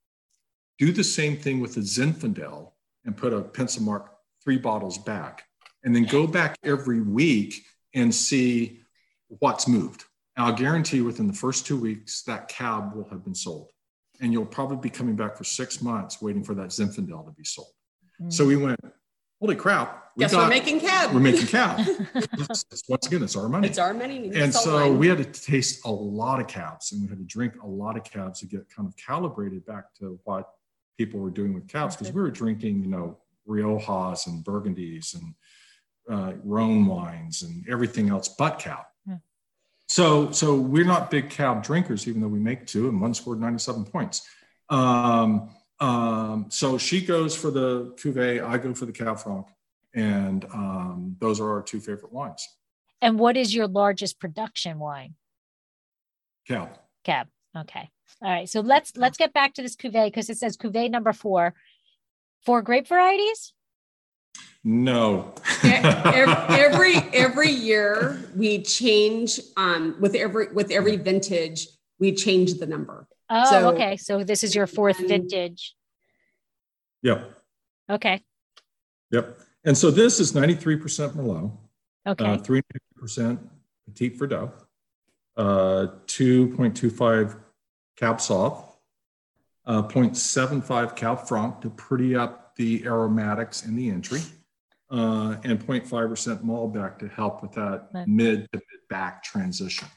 Do the same thing with the Zinfandel and put a pencil mark three bottles back, and then go back every week and see." what's moved. I'll guarantee within the first two weeks that cab will have been sold. And you'll probably be coming back for six months waiting for that Zinfandel to be sold. Mm. So we went, holy crap. We Guess got, we're making cab. We're making cab. once again, it's our money. It's our money. And so wine. we had to taste a lot of cabs and we had to drink a lot of cabs to get kind of calibrated back to what people were doing with cabs because we were drinking, you know, Riojas and Burgundies and uh, Rhone wines and everything else but cab. So, so we're not big cab drinkers, even though we make two, and one scored 97 points. Um, um, so she goes for the cuvee, I go for the cab franc, and um, those are our two favorite wines. And what is your largest production wine? Cab. Cab. Okay. All right. So let's let's get back to this cuvee because it says cuvee number four. Four grape varieties. No. every every year we change um with every with every vintage we change the number. Oh, so, okay. So this is your fourth vintage. Yep. Okay. Yep. And so this is 93% Merlot. Okay. Uh, 3% Petit Verdot, uh, 2.25 Cab Sauv, uh, 0.75 Cab Franc to pretty up the aromatics in the entry uh, and 0.5% Malbec to help with that right. mid to mid back transition.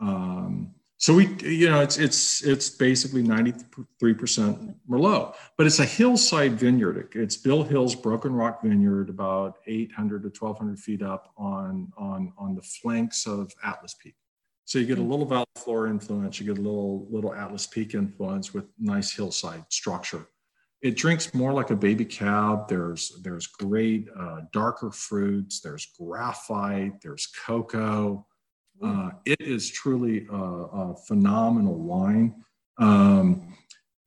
Um, so we, you know, it's it's it's basically 93% Merlot, but it's a hillside vineyard. It's Bill Hill's Broken Rock Vineyard, about 800 to 1,200 feet up on on on the flanks of Atlas Peak. So you get a hmm. little valley floor influence, you get a little little Atlas Peak influence with nice hillside structure it drinks more like a baby cab. There's there's great uh, darker fruits. There's graphite. There's cocoa. Uh, it is truly a, a phenomenal wine. Um,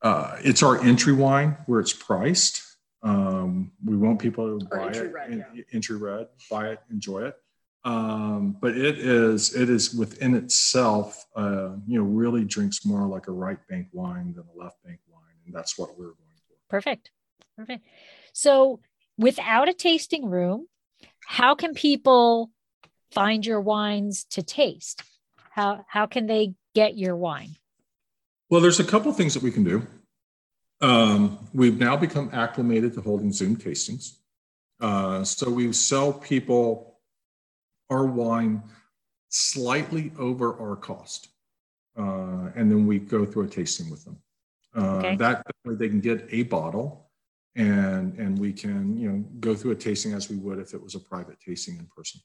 uh, it's our entry wine where it's priced. Um, we want people to buy entry it, red, yeah. entry red, buy it, enjoy it. Um, but it is it is within itself, uh, you know, really drinks more like a right bank wine than a left bank wine, and that's what we're going for. Perfect. Perfect. So, without a tasting room, how can people find your wines to taste? How how can they get your wine? Well, there's a couple things that we can do. Um, we've now become acclimated to holding Zoom tastings. Uh, so we sell people our wine slightly over our cost. Uh, and then we go through a tasting with them. Uh, okay. That way they can get a bottle, and and we can you know go through a tasting as we would if it was a private tasting in person.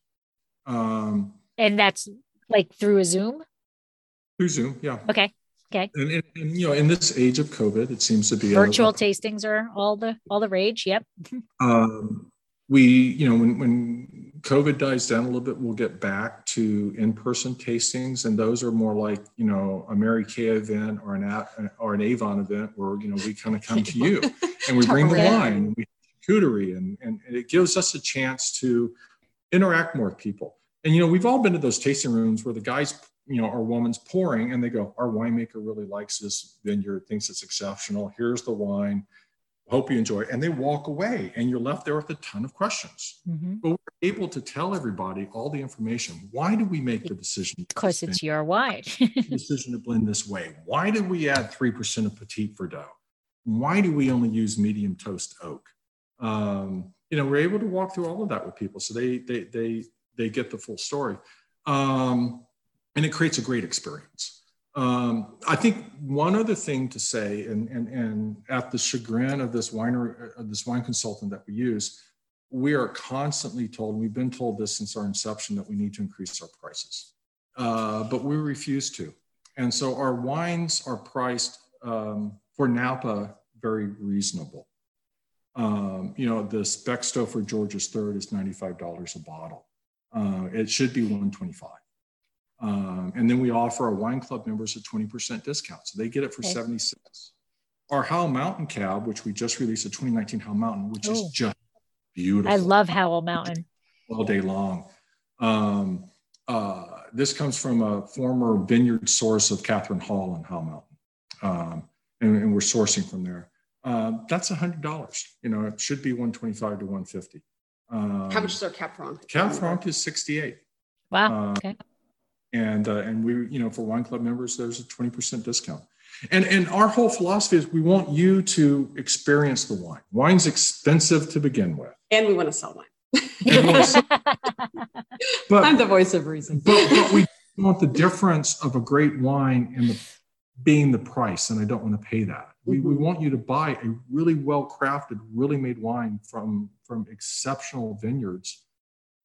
Um, and that's like through a Zoom. Through Zoom, yeah. Okay. Okay. And, and, and, you know, in this age of COVID, it seems to be virtual tastings are all the all the rage. Yep. um, we, you know, when when COVID dies down a little bit, we'll get back to in-person tastings, and those are more like you know a Mary Kay event or an or an Avon event, where you know we kind of come to you and we bring the wine, and we charcuterie, and and it gives us a chance to interact more with people. And you know, we've all been to those tasting rooms where the guys, you know, or woman's pouring, and they go, "Our winemaker really likes this vineyard, thinks it's exceptional. Here's the wine." hope you enjoy and they walk away and you're left there with a ton of questions mm-hmm. but we're able to tell everybody all the information why do we make the decision because it's your wine decision to blend this way why did we add 3% of petit verdot why do we only use medium toast oak um, you know we're able to walk through all of that with people so they they they they get the full story um, and it creates a great experience um, I think one other thing to say, and, and, and at the chagrin of this wine, uh, this wine consultant that we use, we are constantly told, we've been told this since our inception, that we need to increase our prices. Uh, but we refuse to. And so our wines are priced um, for Napa very reasonable. Um, you know, the Beckstoffer George's Third is $95 a bottle. Uh, it should be 125 um, and then we offer our wine club members a 20% discount. So they get it for okay. 76. Our Howell Mountain cab, which we just released a 2019 Howell Mountain, which Ooh. is just beautiful. I love Howell Mountain. All day long. Um, uh, this comes from a former vineyard source of Kathryn Hall in Howell Mountain. Um, and, and, we're sourcing from there. Um, that's a hundred dollars. You know, it should be 125 to 150. Um, How much is our Cab Franc? Cab Franc is 68. Wow. Uh, okay and uh, and we you know for wine club members there's a 20% discount and and our whole philosophy is we want you to experience the wine wine's expensive to begin with and we want to sell wine but i'm the voice of reason but, but we want the difference of a great wine and the being the price and i don't want to pay that we, we mm-hmm. want you to buy a really well crafted really made wine from from exceptional vineyards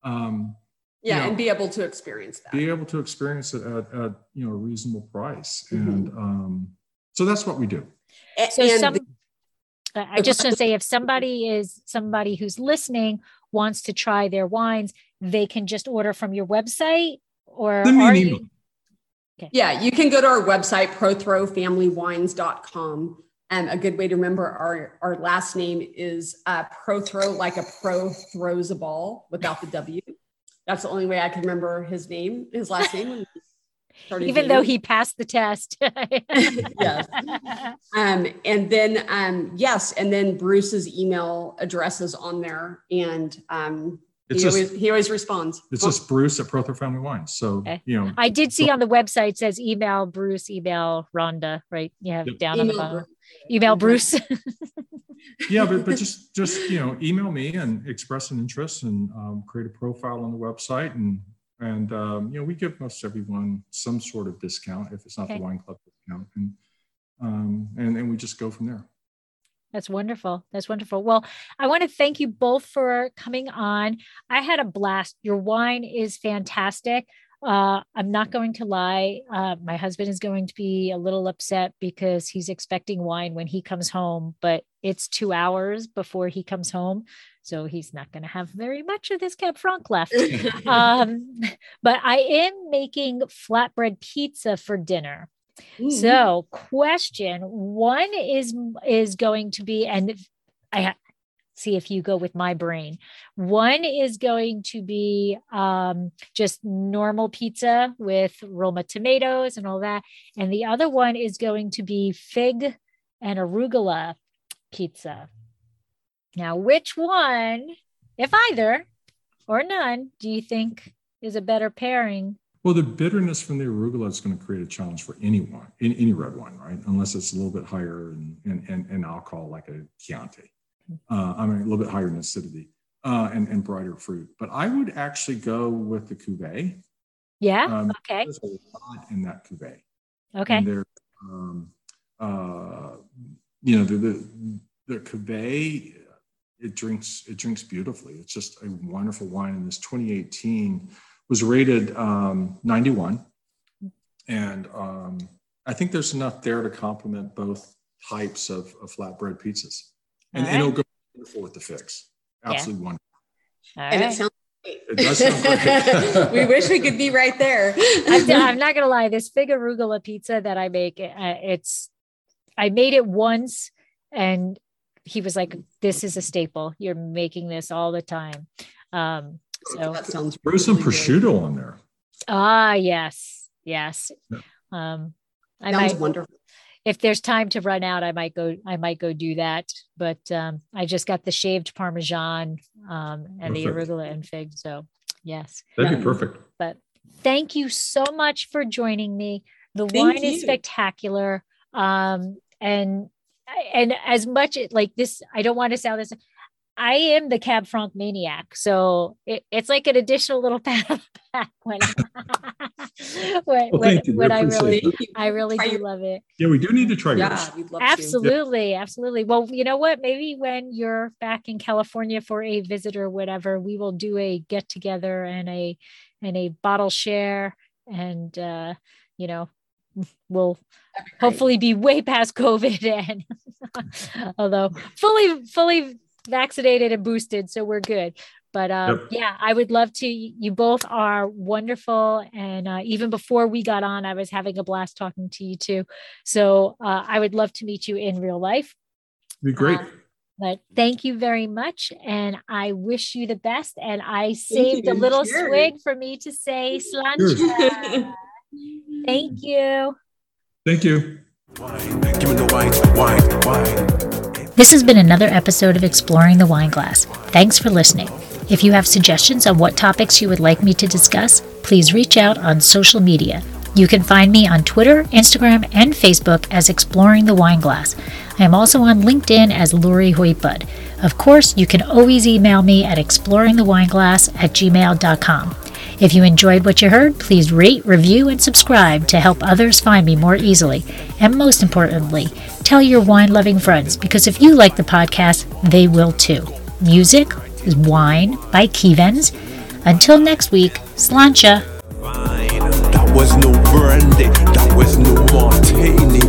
um, yeah you know, and be able to experience that be able to experience it at, at you know a reasonable price mm-hmm. and um, so that's what we do so some, i just want to say if somebody is somebody who's listening wants to try their wines they can just order from your website or are you, okay. yeah you can go to our website prothrofamilywines.com and a good way to remember our, our last name is uh, Prothro, like a pro throws a ball without the W. That's the only way I can remember his name, his last name. Even though he passed the test. yes. Um, and then, um, yes, and then Bruce's email address is on there. And um, it's he, just, always, he always responds. It's just Bruce at Prothro Family Wines. So, okay. you know. I did see on the website says email Bruce, email Rhonda, right? You have yep. down email on the bottom. Bruce. Email Bruce. yeah, but, but just just you know, email me and express an interest and um, create a profile on the website and and um, you know we give most everyone some sort of discount if it's not okay. the wine club discount and um, and and we just go from there. That's wonderful. That's wonderful. Well, I want to thank you both for coming on. I had a blast. Your wine is fantastic. Uh, I'm not going to lie. Uh, my husband is going to be a little upset because he's expecting wine when he comes home, but it's two hours before he comes home. So he's not going to have very much of this Cab Franc left. um, but I am making flatbread pizza for dinner. Mm-hmm. So, question one is is going to be, and I see if you go with my brain. One is going to be um, just normal pizza with Roma tomatoes and all that. And the other one is going to be fig and arugula pizza. Now, which one, if either or none, do you think is a better pairing? Well, the bitterness from the arugula is going to create a challenge for any wine, any, any red wine, right? Unless it's a little bit higher in, in, in, in alcohol, like a Chianti uh, I mean, a little bit higher in acidity uh, and, and brighter fruit. But I would actually go with the cuvee. Yeah. Um, okay. There's a lot in that cuvee. Okay. And there, um, uh, you know, the, the, the cuvee, it drinks, it drinks beautifully. It's just a wonderful wine. And this 2018 was rated um, 91. And um, I think there's enough there to complement both types of, of flatbread pizzas and, right. and it'll go wonderful with the figs. Absolutely yeah. wonderful. All and right. it sounds it does sound great. we wish we could be right there. I'm, I'm, not gonna lie. This fig arugula pizza that I make, uh, it's I made it once, and he was like, "This is a staple. You're making this all the time." Um, so that sounds. Throw some prosciutto on there. Ah, yes, yes. Yeah. Um, I Sounds might, wonderful if there's time to run out, I might go. I might go do that. But um, I just got the shaved parmesan um, and perfect. the arugula and fig. So yes, that'd be perfect. But thank you so much for joining me. The thank wine you. is spectacular. Um, and and as much like this, I don't want to sound this. I am the Cab Franc maniac. So it, it's like an additional little pat on the back when, when, well, when, when I really, I really do love it. Yeah, we do need to try yeah, yours. absolutely. Yeah. Absolutely. Well, you know what? Maybe when you're back in California for a visit or whatever, we will do a get together and a, and a bottle share and, uh, you know, we'll hopefully be way past COVID and although fully, fully vaccinated and boosted, so we're good. But uh, yep. yeah, I would love to. You both are wonderful, and uh, even before we got on, I was having a blast talking to you too. So uh, I would love to meet you in real life. Be great. Uh, but thank you very much, and I wish you the best. And I saved a little Cheers. swig for me to say Sláinte. thank you. Thank you. Wine. Give me the white, white, wine. This has been another episode of Exploring the Wine Glass. Thanks for listening. If you have suggestions on what topics you would like me to discuss, please reach out on social media. You can find me on Twitter, Instagram, and Facebook as Exploring the Wine Glass. I am also on LinkedIn as Lori Hoytbud. Of course, you can always email me at exploringthewineglass at gmail.com. If you enjoyed what you heard, please rate, review, and subscribe to help others find me more easily. And most importantly, tell your wine loving friends because if you like the podcast, they will too. Music is Wine by Kevens. Until next week, Sláinte. That was no brandy, that was no martini.